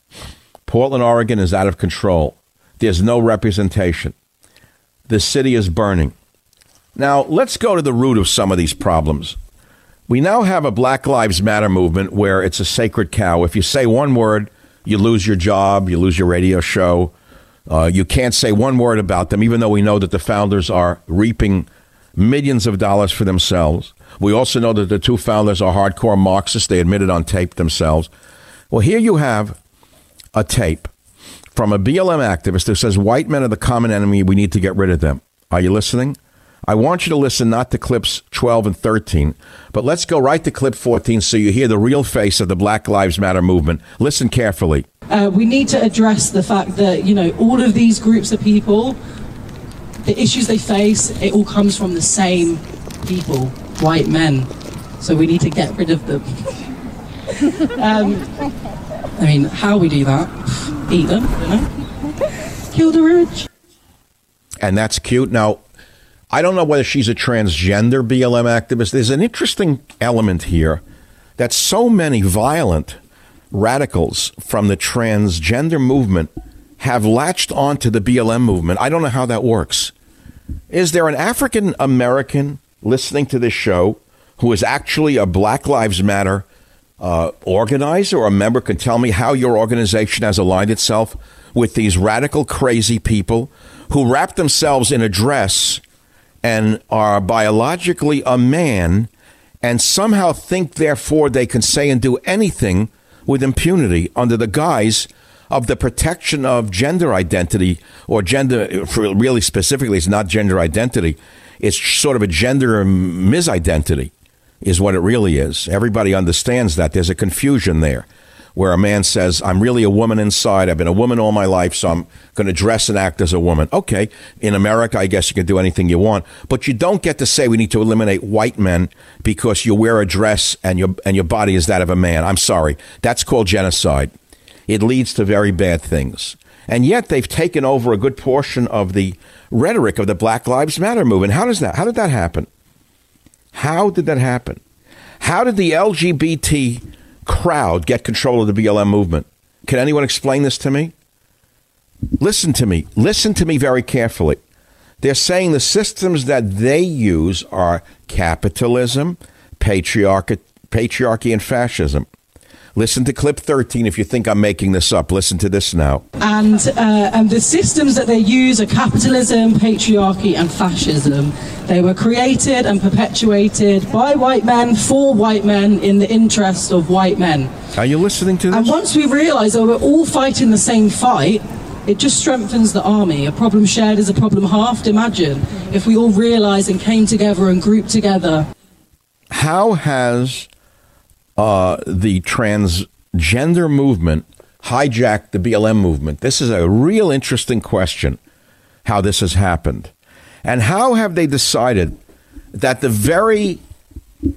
Portland, Oregon is out of control. There's no representation. The city is burning. Now, let's go to the root of some of these problems. We now have a Black Lives Matter movement where it's a sacred cow. If you say one word, you lose your job, you lose your radio show. Uh, you can't say one word about them, even though we know that the founders are reaping millions of dollars for themselves. We also know that the two founders are hardcore Marxists. They admitted on tape themselves. Well, here you have a tape from a BLM activist who says white men are the common enemy. We need to get rid of them. Are you listening? I want you to listen not to clips 12 and 13, but let's go right to clip 14 so you hear the real face of the Black Lives Matter movement. Listen carefully. Uh, we need to address the fact that, you know, all of these groups of people, the issues they face, it all comes from the same people, white men. So we need to get rid of them. um, I mean, how we do that? Eat them, you know? Kill the rich. And that's cute. Now, I don't know whether she's a transgender BLM activist. There's an interesting element here that so many violent radicals from the transgender movement have latched onto the BLM movement. I don't know how that works. Is there an African American listening to this show who is actually a Black Lives Matter uh, organizer or a member can tell me how your organization has aligned itself with these radical, crazy people who wrap themselves in a dress and are biologically a man and somehow think, therefore, they can say and do anything with impunity under the guise of the protection of gender identity or gender, really specifically, it's not gender identity. It's sort of a gender misidentity, is what it really is. Everybody understands that. There's a confusion there where a man says, I'm really a woman inside. I've been a woman all my life, so I'm going to dress and act as a woman. Okay. In America, I guess you can do anything you want, but you don't get to say we need to eliminate white men because you wear a dress and your, and your body is that of a man. I'm sorry. That's called genocide. It leads to very bad things. And yet they've taken over a good portion of the rhetoric of the Black Lives Matter movement. How does that? How did that happen? How did that happen? How did the LGBT crowd get control of the BLM movement? Can anyone explain this to me? Listen to me. Listen to me very carefully. They're saying the systems that they use are capitalism, patriarchy, patriarchy and fascism. Listen to clip 13 if you think I'm making this up. Listen to this now. And, uh, and the systems that they use are capitalism, patriarchy, and fascism. They were created and perpetuated by white men for white men in the interest of white men. Are you listening to this? And once we realize that we're all fighting the same fight, it just strengthens the army. A problem shared is a problem halved. Imagine if we all realized and came together and grouped together. How has uh, the transgender movement hijacked the BLM movement? This is a real interesting question how this has happened. And how have they decided that the very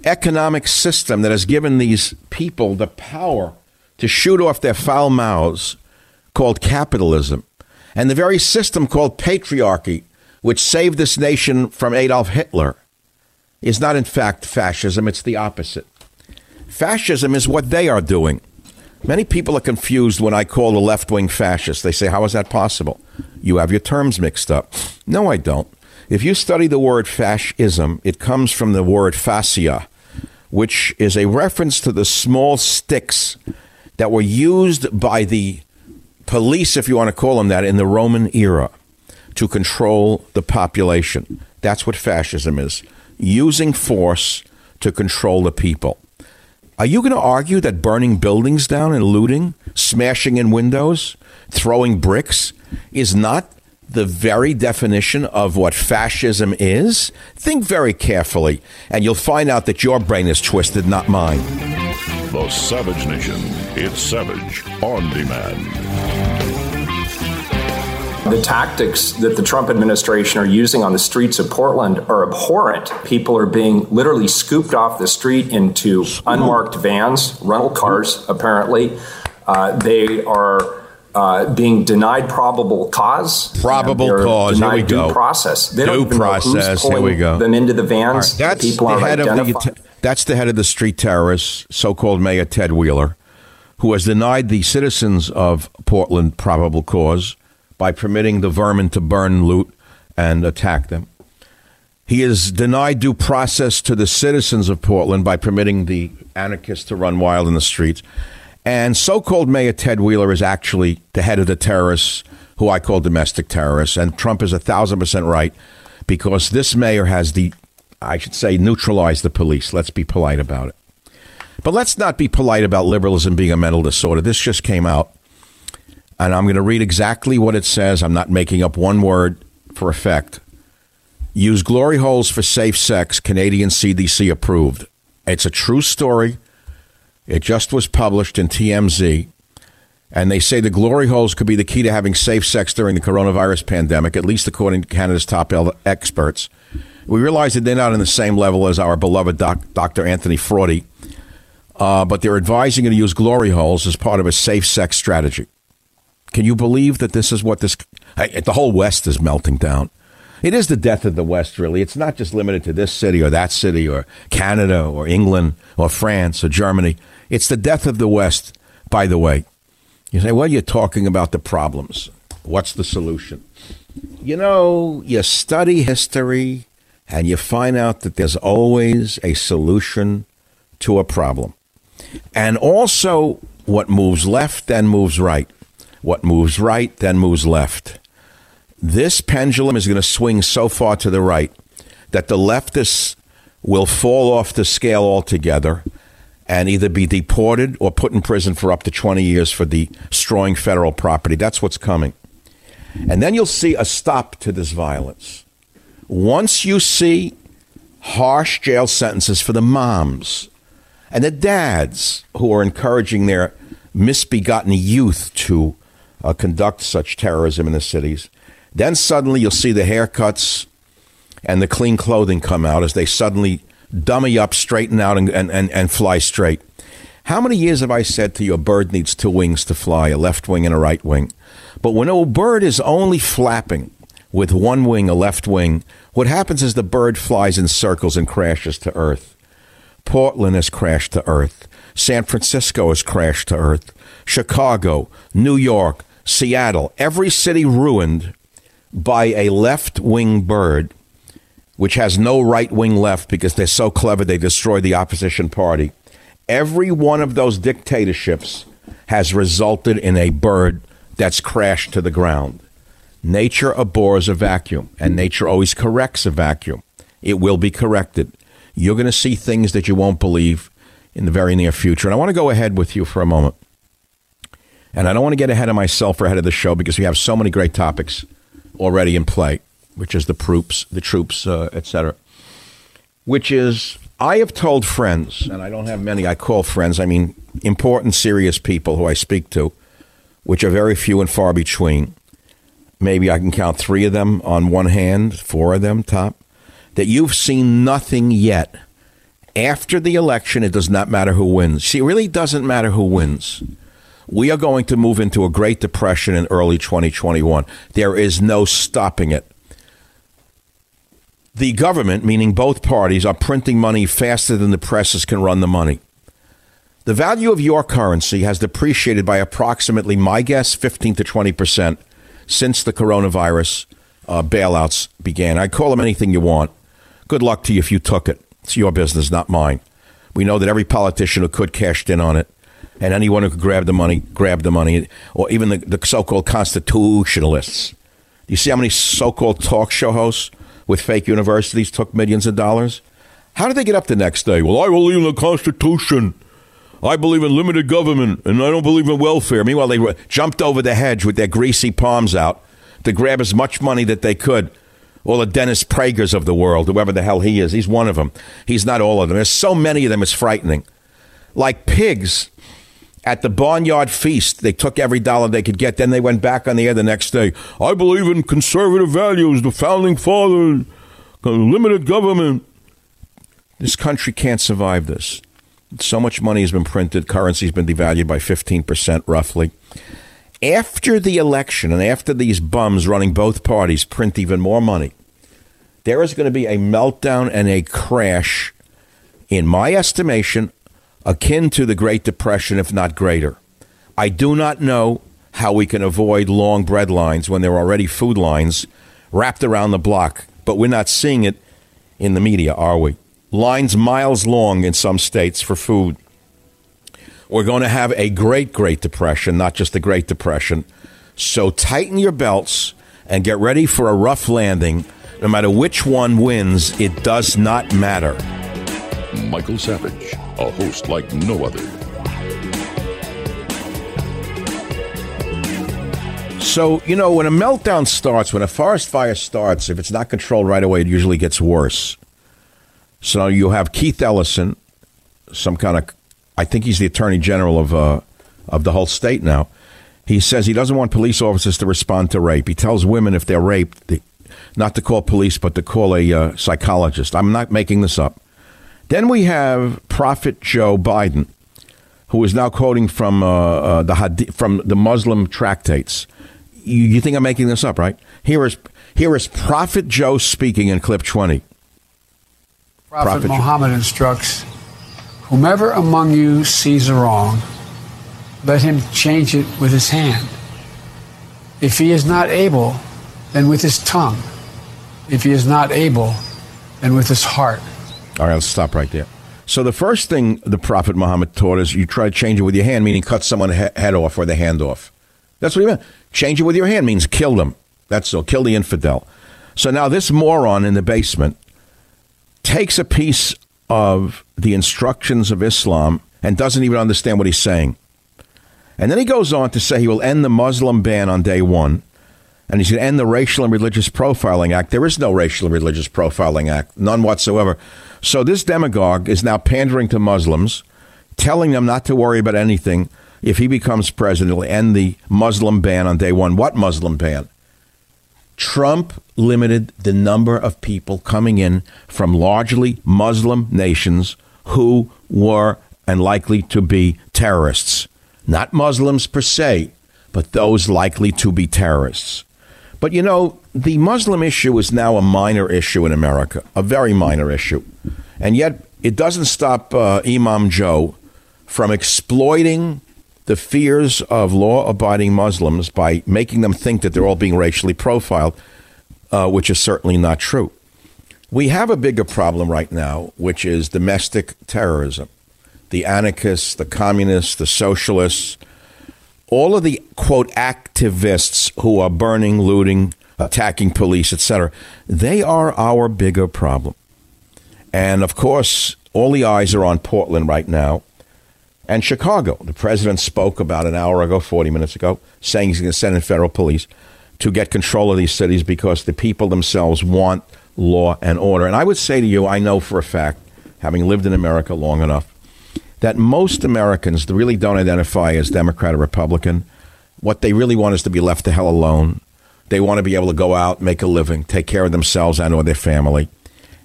economic system that has given these people the power to shoot off their foul mouths, called capitalism, and the very system called patriarchy, which saved this nation from Adolf Hitler, is not in fact fascism, it's the opposite. Fascism is what they are doing. Many people are confused when I call the left wing fascist. They say, How is that possible? You have your terms mixed up. No, I don't. If you study the word fascism, it comes from the word fascia, which is a reference to the small sticks that were used by the police, if you want to call them that, in the Roman era to control the population. That's what fascism is using force to control the people. Are you going to argue that burning buildings down and looting, smashing in windows, throwing bricks is not the very definition of what fascism is? Think very carefully, and you'll find out that your brain is twisted, not mine. The Savage Nation. It's Savage on demand. The tactics that the Trump administration are using on the streets of Portland are abhorrent. People are being literally scooped off the street into unmarked vans, rental cars, apparently. Uh, they are uh, being denied probable cause. Probable cause. Here we due go. Process. They due process. Here we go. Them into the vans. Right. That's people the head of the. That's the head of the street terrorists, so-called Mayor Ted Wheeler, who has denied the citizens of Portland probable cause by permitting the vermin to burn, loot, and attack them. He has denied due process to the citizens of Portland by permitting the anarchists to run wild in the streets. And so called Mayor Ted Wheeler is actually the head of the terrorists, who I call domestic terrorists. And Trump is a thousand percent right because this mayor has the, I should say, neutralized the police. Let's be polite about it. But let's not be polite about liberalism being a mental disorder. This just came out and I'm going to read exactly what it says. I'm not making up one word for effect. Use glory holes for safe sex. Canadian CDC approved. It's a true story. It just was published in TMZ. And they say the glory holes could be the key to having safe sex during the coronavirus pandemic, at least according to Canada's top experts. We realize that they're not on the same level as our beloved doc, Dr. Anthony Fauci, uh, but they're advising you to use glory holes as part of a safe sex strategy. Can you believe that this is what this the whole West is melting down? It is the death of the West, really. It's not just limited to this city or that city or Canada or England or France or Germany. It's the death of the West, by the way. You say, well, you're talking about the problems. What's the solution? You know, you study history and you find out that there's always a solution to a problem. And also, what moves left then moves right. What moves right then moves left. This pendulum is going to swing so far to the right that the leftists will fall off the scale altogether and either be deported or put in prison for up to 20 years for destroying federal property. That's what's coming. And then you'll see a stop to this violence. Once you see harsh jail sentences for the moms and the dads who are encouraging their misbegotten youth to uh, conduct such terrorism in the cities. Then suddenly you'll see the haircuts and the clean clothing come out as they suddenly dummy up, straighten out, and, and, and, and fly straight. How many years have I said to you a bird needs two wings to fly, a left wing and a right wing? But when a bird is only flapping with one wing, a left wing, what happens is the bird flies in circles and crashes to earth. Portland has crashed to earth. San Francisco has crashed to earth. Chicago, New York, Seattle, every city ruined by a left wing bird, which has no right wing left because they're so clever they destroy the opposition party. Every one of those dictatorships has resulted in a bird that's crashed to the ground. Nature abhors a vacuum, and nature always corrects a vacuum. It will be corrected. You're going to see things that you won't believe in the very near future. And I want to go ahead with you for a moment. And I don't want to get ahead of myself or ahead of the show because we have so many great topics already in play, which is the troops, the troops, uh, etc. Which is, I have told friends, and I don't have many. I call friends. I mean important, serious people who I speak to, which are very few and far between. Maybe I can count three of them on one hand, four of them top. That you've seen nothing yet. After the election, it does not matter who wins. See, it really doesn't matter who wins we are going to move into a Great Depression in early 2021. There is no stopping it. The government, meaning both parties, are printing money faster than the presses can run the money. The value of your currency has depreciated by approximately, my guess, 15 to 20 percent since the coronavirus uh, bailouts began. I call them anything you want. Good luck to you if you took it. It's your business, not mine. We know that every politician who could cashed in on it and anyone who could grab the money grabbed the money, or even the, the so-called constitutionalists. You see how many so-called talk show hosts with fake universities took millions of dollars? How did they get up the next day? Well, I believe in the Constitution. I believe in limited government and I don't believe in welfare. Meanwhile, they jumped over the hedge with their greasy palms out to grab as much money that they could. All the Dennis Pragers of the world, whoever the hell he is, he's one of them. He's not all of them. There's so many of them, it's frightening. Like pigs at the barnyard feast, they took every dollar they could get. Then they went back on the air the next day. I believe in conservative values, the founding fathers, limited government. This country can't survive this. So much money has been printed, currency's been devalued by 15% roughly. After the election and after these bums running both parties print even more money, there is going to be a meltdown and a crash, in my estimation, akin to the Great Depression, if not greater. I do not know how we can avoid long bread lines when there are already food lines wrapped around the block, but we're not seeing it in the media, are we? lines miles long in some states for food. We're going to have a great, great depression, not just a great depression. So tighten your belts and get ready for a rough landing. No matter which one wins, it does not matter. Michael Savage, a host like no other. So, you know, when a meltdown starts, when a forest fire starts, if it's not controlled right away, it usually gets worse. So you have Keith Ellison, some kind of, I think he's the attorney general of uh, of the whole state now. He says he doesn't want police officers to respond to rape. He tells women if they're raped, not to call police, but to call a uh, psychologist. I'm not making this up. Then we have Prophet Joe Biden, who is now quoting from uh, uh, the hadith, from the Muslim tractates. You, you think I'm making this up, right? Here is here is Prophet Joe speaking in clip 20. Prophet, Prophet Muhammad instructs, whomever among you sees a wrong, let him change it with his hand. If he is not able, then with his tongue. If he is not able, then with his heart. All right, let's stop right there. So the first thing the Prophet Muhammad taught is you try to change it with your hand, meaning cut someone's head off or the hand off. That's what he meant. Change it with your hand means kill them. That's so. Kill the infidel. So now this moron in the basement takes a piece of the instructions of Islam and doesn't even understand what he's saying. And then he goes on to say he will end the Muslim ban on day one, and going to end the Racial and Religious Profiling Act. There is no Racial and Religious Profiling Act, none whatsoever. So this demagogue is now pandering to Muslims, telling them not to worry about anything. If he becomes president, he'll end the Muslim ban on day one. What Muslim ban? Trump limited the number of people coming in from largely Muslim nations who were and likely to be terrorists. Not Muslims per se, but those likely to be terrorists. But you know, the Muslim issue is now a minor issue in America, a very minor issue. And yet, it doesn't stop uh, Imam Joe from exploiting the fears of law abiding Muslims by making them think that they're all being racially profiled, uh, which is certainly not true. We have a bigger problem right now, which is domestic terrorism. The anarchists, the communists, the socialists, all of the quote activists who are burning, looting, attacking police, etc., they are our bigger problem. And of course, all the eyes are on Portland right now and Chicago. The president spoke about an hour ago, 40 minutes ago, saying he's going to send in federal police to get control of these cities because the people themselves want law and order. And I would say to you, I know for a fact, having lived in America long enough, that most Americans really don't identify as Democrat or Republican. What they really want is to be left the hell alone. They want to be able to go out, make a living, take care of themselves and or their family.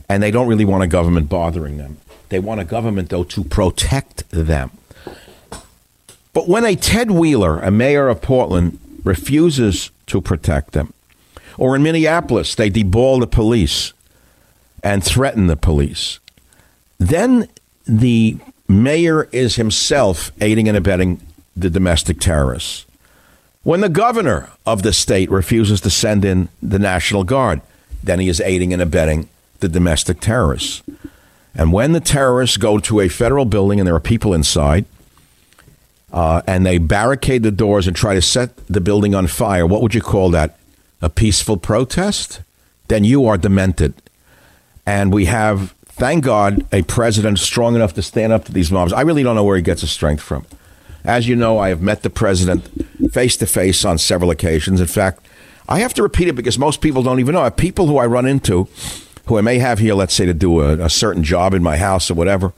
And they don't really want a government bothering them. They want a government, though, to protect them. But when a Ted Wheeler, a mayor of Portland, refuses to protect them, or in Minneapolis, they deball the police and threaten the police, then the mayor is himself aiding and abetting the domestic terrorists. When the governor of the state refuses to send in the National Guard, then he is aiding and abetting the domestic terrorists. And when the terrorists go to a federal building and there are people inside, uh, and they barricade the doors and try to set the building on fire, what would you call that? A peaceful protest? Then you are demented. And we have thank God a president strong enough to stand up to these mobs. I really don't know where he gets his strength from. As you know, I have met the president face to face on several occasions. In fact, I have to repeat it because most people don't even know. I have people who I run into who I may have here, let's say, to do a, a certain job in my house or whatever.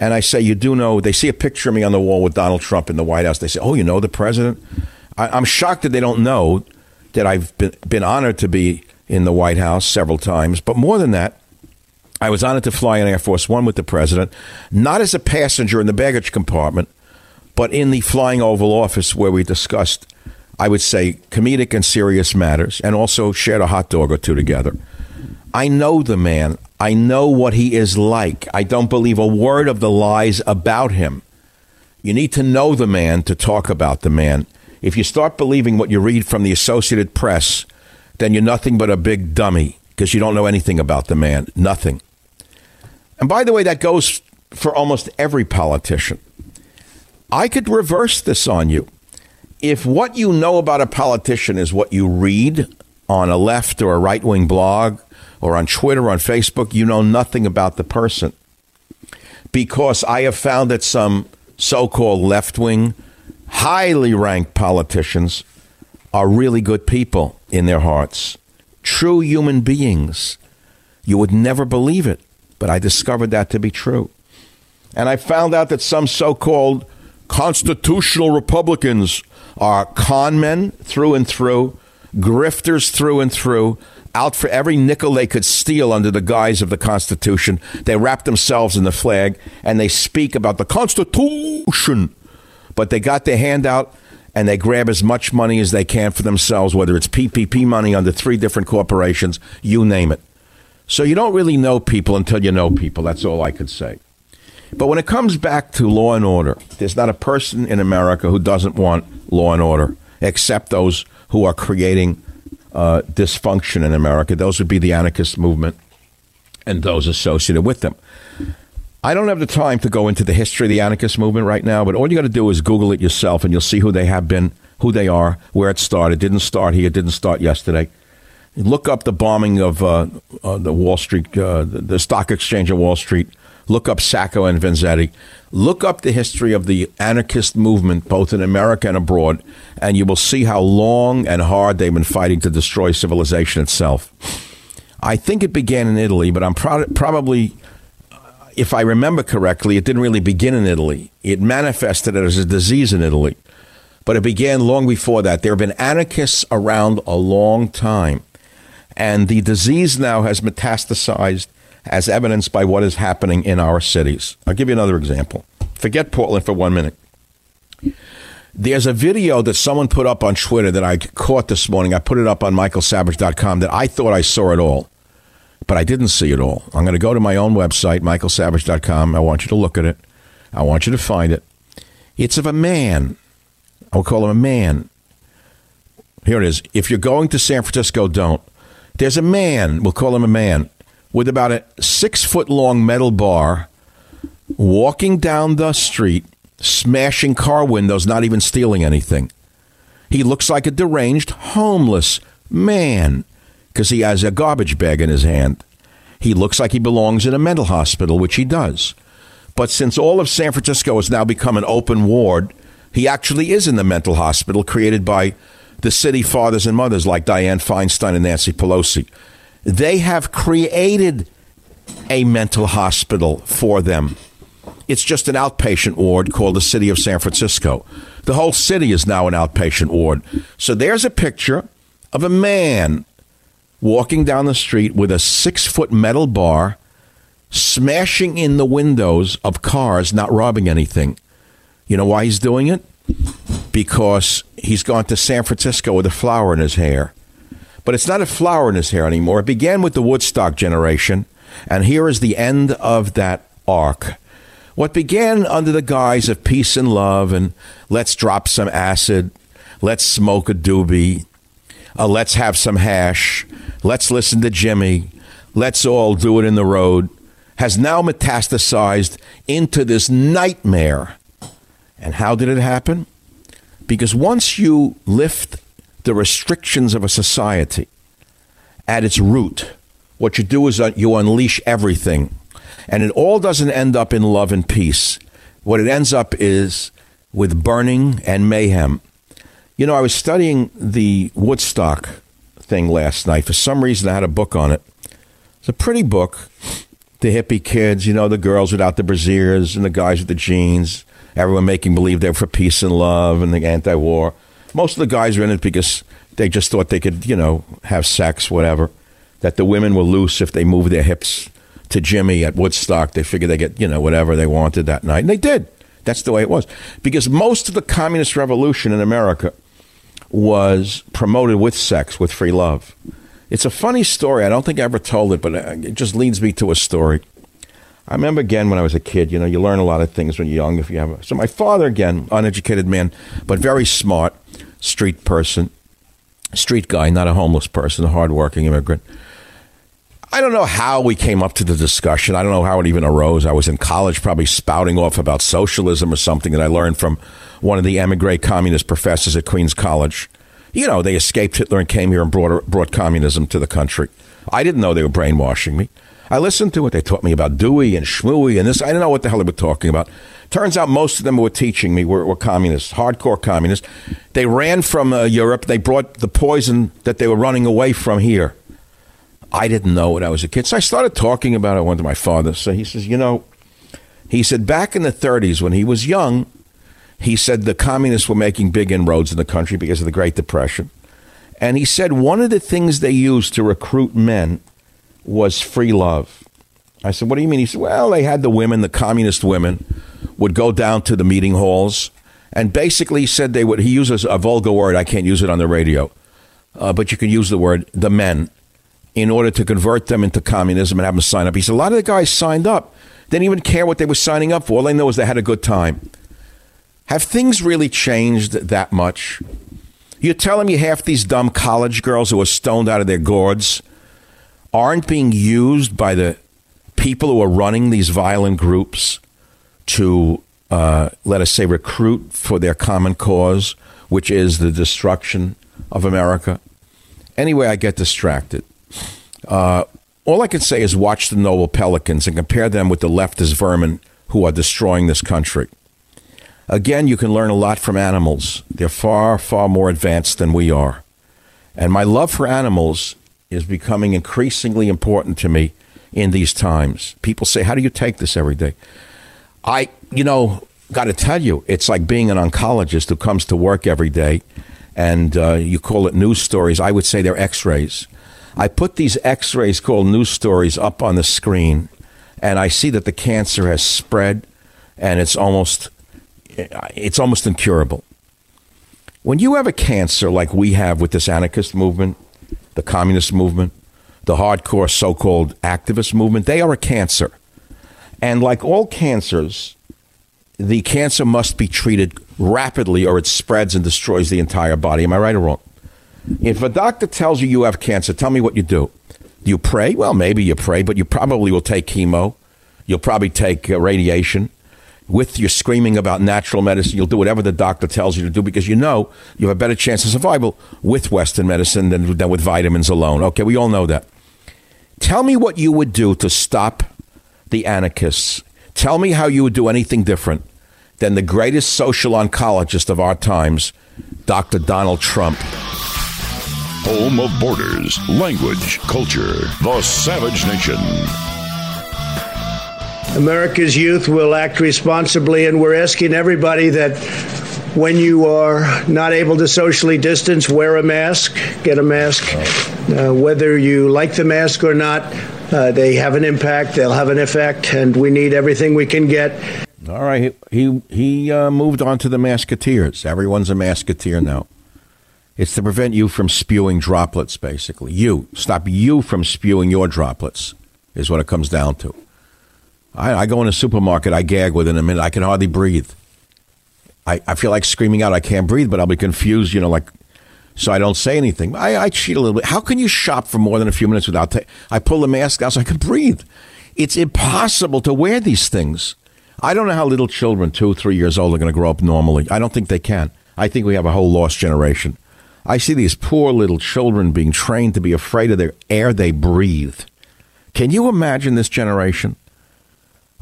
And I say, You do know, they see a picture of me on the wall with Donald Trump in the White House. They say, Oh, you know the president? I, am shocked that they don't know that I've been, been honored to be in the White House several times. But more than that, I was honored to fly in Air Force One with the president, not as a passenger in the baggage compartment, but in the flying Oval Office where we discussed, I would say, comedic and serious matters, and also shared a hot dog or two together. I know the man. I know what he is like. I don't believe a word of the lies about him. You need to know the man to talk about the man. If you start believing what you read from the Associated Press, then you're nothing but a big dummy because you don't know anything about the man. Nothing. And by the way, that goes for almost every politician. I could reverse this on you. If what you know about a politician is what you read on a left or a right wing blog or on Twitter or on Facebook, you know nothing about the person. Because I have found that some so called left wing highly ranked politicians are really good people in their hearts, true human beings. You would never believe it, but I discovered that to be true. And I found out that some so called constitutional Republicans are con men through and through, grifters through and through, out for every nickel they could steal under the guise of the Constitution. They wrap themselves in the flag and they speak about the Constitution but they got their hand out and they grab as much money as they can for themselves, whether it's PPP money under three different corporations, you name it. So you don't really know people until you know people. That's all I could say. But when it comes back to law and order, there's not a person in America who doesn't want law and order, except those who are creating uh, dysfunction in America. Those would be the anarchist movement and those associated with them. I don't have the time to go into the history of the anarchist movement right now, but all you got to do is Google it yourself, and you'll see who they have been, who they are, where it started. Didn't start here. Didn't start yesterday. Look up the bombing of uh, uh, the Wall Street, uh, the stock exchange of Wall Street. Look up Sacco and Vanzetti. Look up the history of the anarchist movement, both in America and abroad, and you will see how long and hard they've been fighting to destroy civilization itself. I think it began in Italy, but I'm pro- probably if I remember correctly, it didn't really begin in Italy. It manifested as a disease in Italy. But it began long before that. There have been anarchists around a long time. And the disease now has metastasized, as evidenced by what is happening in our cities. I'll give you another example. Forget Portland for one minute. There's a video that someone put up on Twitter that I caught this morning. I put it up on michaelsavage.com that I thought I saw it all but I didn't see it all. I'm going to go to my own website, michaelsavage.com. I want you to look at it. I want you to find it. It's of a man. I'll call him a man. Here it is. If you're going to San Francisco, don't. There's a man, we'll call him a man, with about a six foot long metal bar walking down the street, smashing car windows, not even stealing anything. He looks like a deranged, homeless man because he has a garbage bag in his hand. He looks like he belongs in a mental hospital, which he does. But since all of San Francisco has now become an open ward, he actually is in the mental hospital created by the city fathers and mothers like Dianne Feinstein and Nancy Pelosi. They have created a mental hospital for them. It's just an outpatient ward called the City of San Francisco. The whole city is now an outpatient ward. So there's a picture of a man walking down the street with a six foot metal bar, smashing in the windows of cars, not robbing anything. You know why he's doing it? Because he's gone to San Francisco with a flower in his hair. But it's not a flower in his hair anymore. It began with the Woodstock generation, and here is the end of that arc. What began under the guise of peace and love and let's drop some acid, let's smoke a doobie, uh, let's have some hash, let's listen to Jimi, let's all do it in the road, has now metastasized into this nightmare. And how did it happen? Because once you lift the restrictions of a society at its root, what you do is you unleash everything. And it all doesn't end up in love and peace. What it ends up is with burning and mayhem. You know, I was studying the Woodstock thing last night. For some reason, I had a book on it. It's a pretty book. The hippie kids, you know, the girls without the brassieres and the guys with the jeans. Everyone making believe they're for peace and love and the anti war. Most of the guys are in it because they just thought they could, you know, have sex, whatever. That the women were loose if they moved their hips to Jimi at Woodstock. They figured they get, you know, whatever they wanted that night. And they did. That's the way it was. Because most of the communist revolution in America was promoted with sex, with free love. It's a funny story. I don't think I ever told it, but it just leads me to a story. I remember again when I was a kid, you know, you learn a lot of things when you're young if you have a, so my father again, uneducated man, but very smart, street person, street guy, not a homeless person, a hardworking immigrant. I don't know how we came up to the discussion. I don't know how it even arose. I was in college, probably spouting off about socialism or something that I learned from one of the emigre communist professors at Queens College. You know, they escaped Hitler and came here and brought, brought communism to the country. I didn't know they were brainwashing me. I listened to it. They taught me about Dewey and Schmooey and this. I didn't know what the hell they were talking about. Turns out most of them were teaching me were, were communists, hardcore communists. They ran from uh, Europe. They brought the poison that they were running away from here. I didn't know when I was a kid. So I started talking about it. I went to my father. So he says, you know, he said back in the 30s when he was young, he said the communists were making big inroads in the country because of the Great Depression. And he said one of the things they used to recruit men was free love. I said, what do you mean? He said, well, they had the women, the communist women, would go down to the meeting halls. And basically, said they would, he uses a vulgar word. I can't use it on the radio, uh, but you can use the word the men in order to convert them into communism and have them sign up. He said a lot of the guys signed up. Didn't even care what they were signing up for. All they know is they had a good time. Have things really changed that much? You're telling me half these dumb college girls who are stoned out of their gourds aren't being used by the people who are running these violent groups to, uh, let us say, recruit for their common cause, which is the destruction of America? Anyway, I get distracted. Uh, all I can say is watch the noble pelicans and compare them with the leftist vermin who are destroying this country. Again, you can learn a lot from animals. They're far, far more advanced than we are. And my love for animals is becoming increasingly important to me in these times. People say, How do you take this every day? I, you know, got to tell you, it's like being an oncologist who comes to work every day and uh, you call it news stories. I would say they're x rays. I put these x rays called news stories up on the screen, and I see that the cancer has spread and it's almost it's almost incurable. When you have a cancer like we have with this anarchist movement, the communist movement, the hardcore so called activist movement, they are a cancer. And like all cancers, the cancer must be treated rapidly or it spreads and destroys the entire body. Am I right or wrong? If a doctor tells you you have cancer, tell me what you do. Do you pray? Well, maybe you pray, but you probably will take chemo. You'll probably take uh, radiation. With your screaming about natural medicine, you'll do whatever the doctor tells you to do because you know you have a better chance of survival with Western medicine than, than with vitamins alone. Okay, we all know that. Tell me what you would do to stop the anarchists. Tell me how you would do anything different than the greatest social oncologist of our times, Dr. Donald Trump. Home of borders, language, culture, the savage nation. America's youth will act responsibly, and we're asking everybody that when you are not able to socially distance, wear a mask, get a mask. Uh, whether you like the mask or not, uh, they have an impact, they'll have an effect, and we need everything we can get. All right, he he uh, moved on to the masketeers. Everyone's a masketeer now. It's to prevent you from spewing droplets, basically. You. Stop you from spewing your droplets, is what it comes down to. I, I go in a supermarket, I gag within a minute. I can hardly breathe. I, I feel like screaming out, I can't breathe, but I'll be confused, you know, like, so I don't say anything. I, I cheat a little bit. How can you shop for more than a few minutes without, ta- I pull the mask out so I can breathe. It's impossible to wear these things. I don't know how little children, two, three years old, are going to grow up normally. I don't think they can. I think we have a whole lost generation. I see these poor little children being trained to be afraid of the air they breathe. Can you imagine this generation?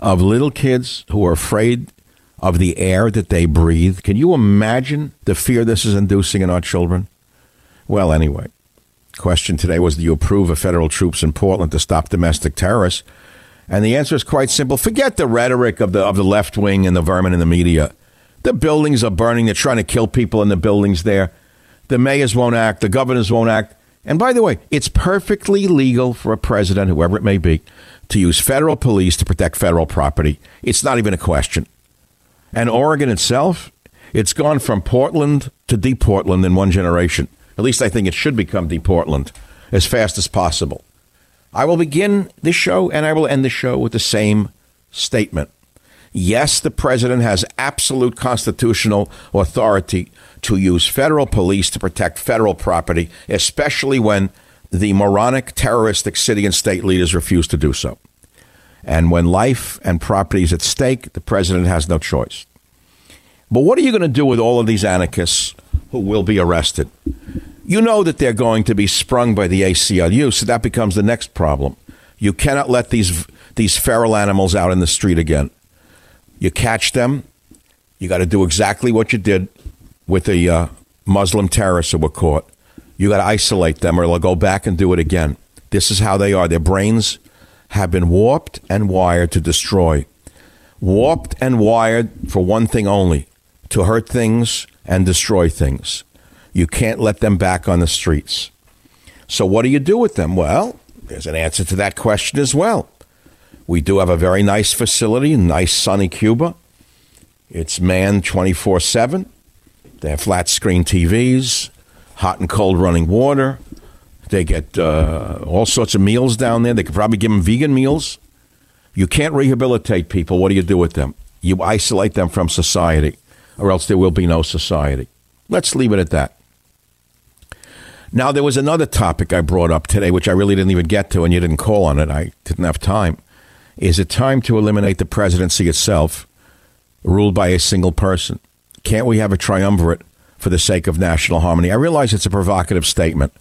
Of little kids who are afraid of the air that they breathe. Can you imagine the fear this is inducing in our children? Well, anyway, question today was do you approve of federal troops in Portland to stop domestic terrorists? And the answer is quite simple. Forget the rhetoric of the of the left wing and the vermin in the media. The buildings are burning. They're trying to kill people in the buildings there. The mayors won't act. The governors won't act. And by the way, it's perfectly legal for a president, whoever it may be, to use federal police to protect federal property. It's not even a question. And Oregon itself, it's gone from Portland to deep Portland in one generation. At least I think it should become deep Portland as fast as possible. I will begin this show and I will end the show with the same statement. Yes, the president has absolute constitutional authority to use federal police to protect federal property, especially when the moronic terroristic city and state leaders refuse to do so. And when life and property is at stake, the president has no choice. But what are you going to do with all of these anarchists who will be arrested? You know that they're going to be sprung by the ACLU, so that becomes the next problem. You cannot let these these feral animals out in the street again. You catch them, you got to do exactly what you did with the uh, Muslim terrorists who were caught. You got to isolate them, or they'll go back and do it again. This is how they are. Their brains have been warped and wired to destroy. Warped and wired for one thing only to hurt things and destroy things. You can't let them back on the streets. So, what do you do with them? Well, there's an answer to that question as well. We do have a very nice facility, nice sunny Cuba. It's manned 24 7. They have flat screen TVs, hot and cold running water, they get uh, all sorts of meals down there. They could probably give them vegan meals. You can't rehabilitate people. What do you do with them? You isolate them from society, or else there will be no society. Let's leave it at that. Now, there was another topic I brought up today, which I really didn't even get to, and you didn't call on it. I didn't have time. Is it time to eliminate the presidency itself, ruled by a single person? Can't we have a triumvirate for the sake of national harmony? I realize it's a provocative statement.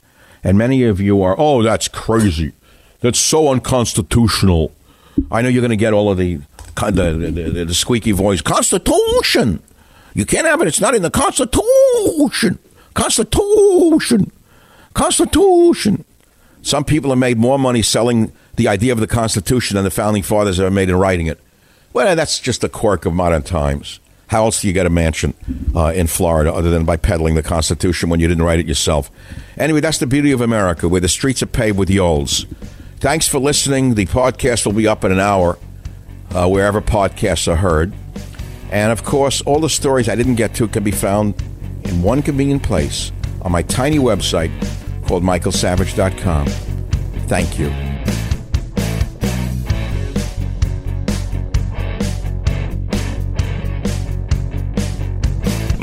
And many of you are, oh, that's crazy. That's so unconstitutional. I know you're going to get all of the, the, the, the squeaky voice. Constitution. You can't have it. It's not in the Constitution. Constitution. Constitution. Some people have made more money selling the idea of the Constitution than the founding fathers ever made in writing it. Well, that's just a quirk of modern times. How else do you get a mansion uh, in Florida other than by peddling the Constitution when you didn't write it yourself? Anyway, that's the beauty of America, where the streets are paved with yoles. Thanks for listening. The podcast will be up in an hour, uh, wherever podcasts are heard. And of course, all the stories I didn't get to can be found in one convenient place on my tiny website called michaelsavage.com. Thank you.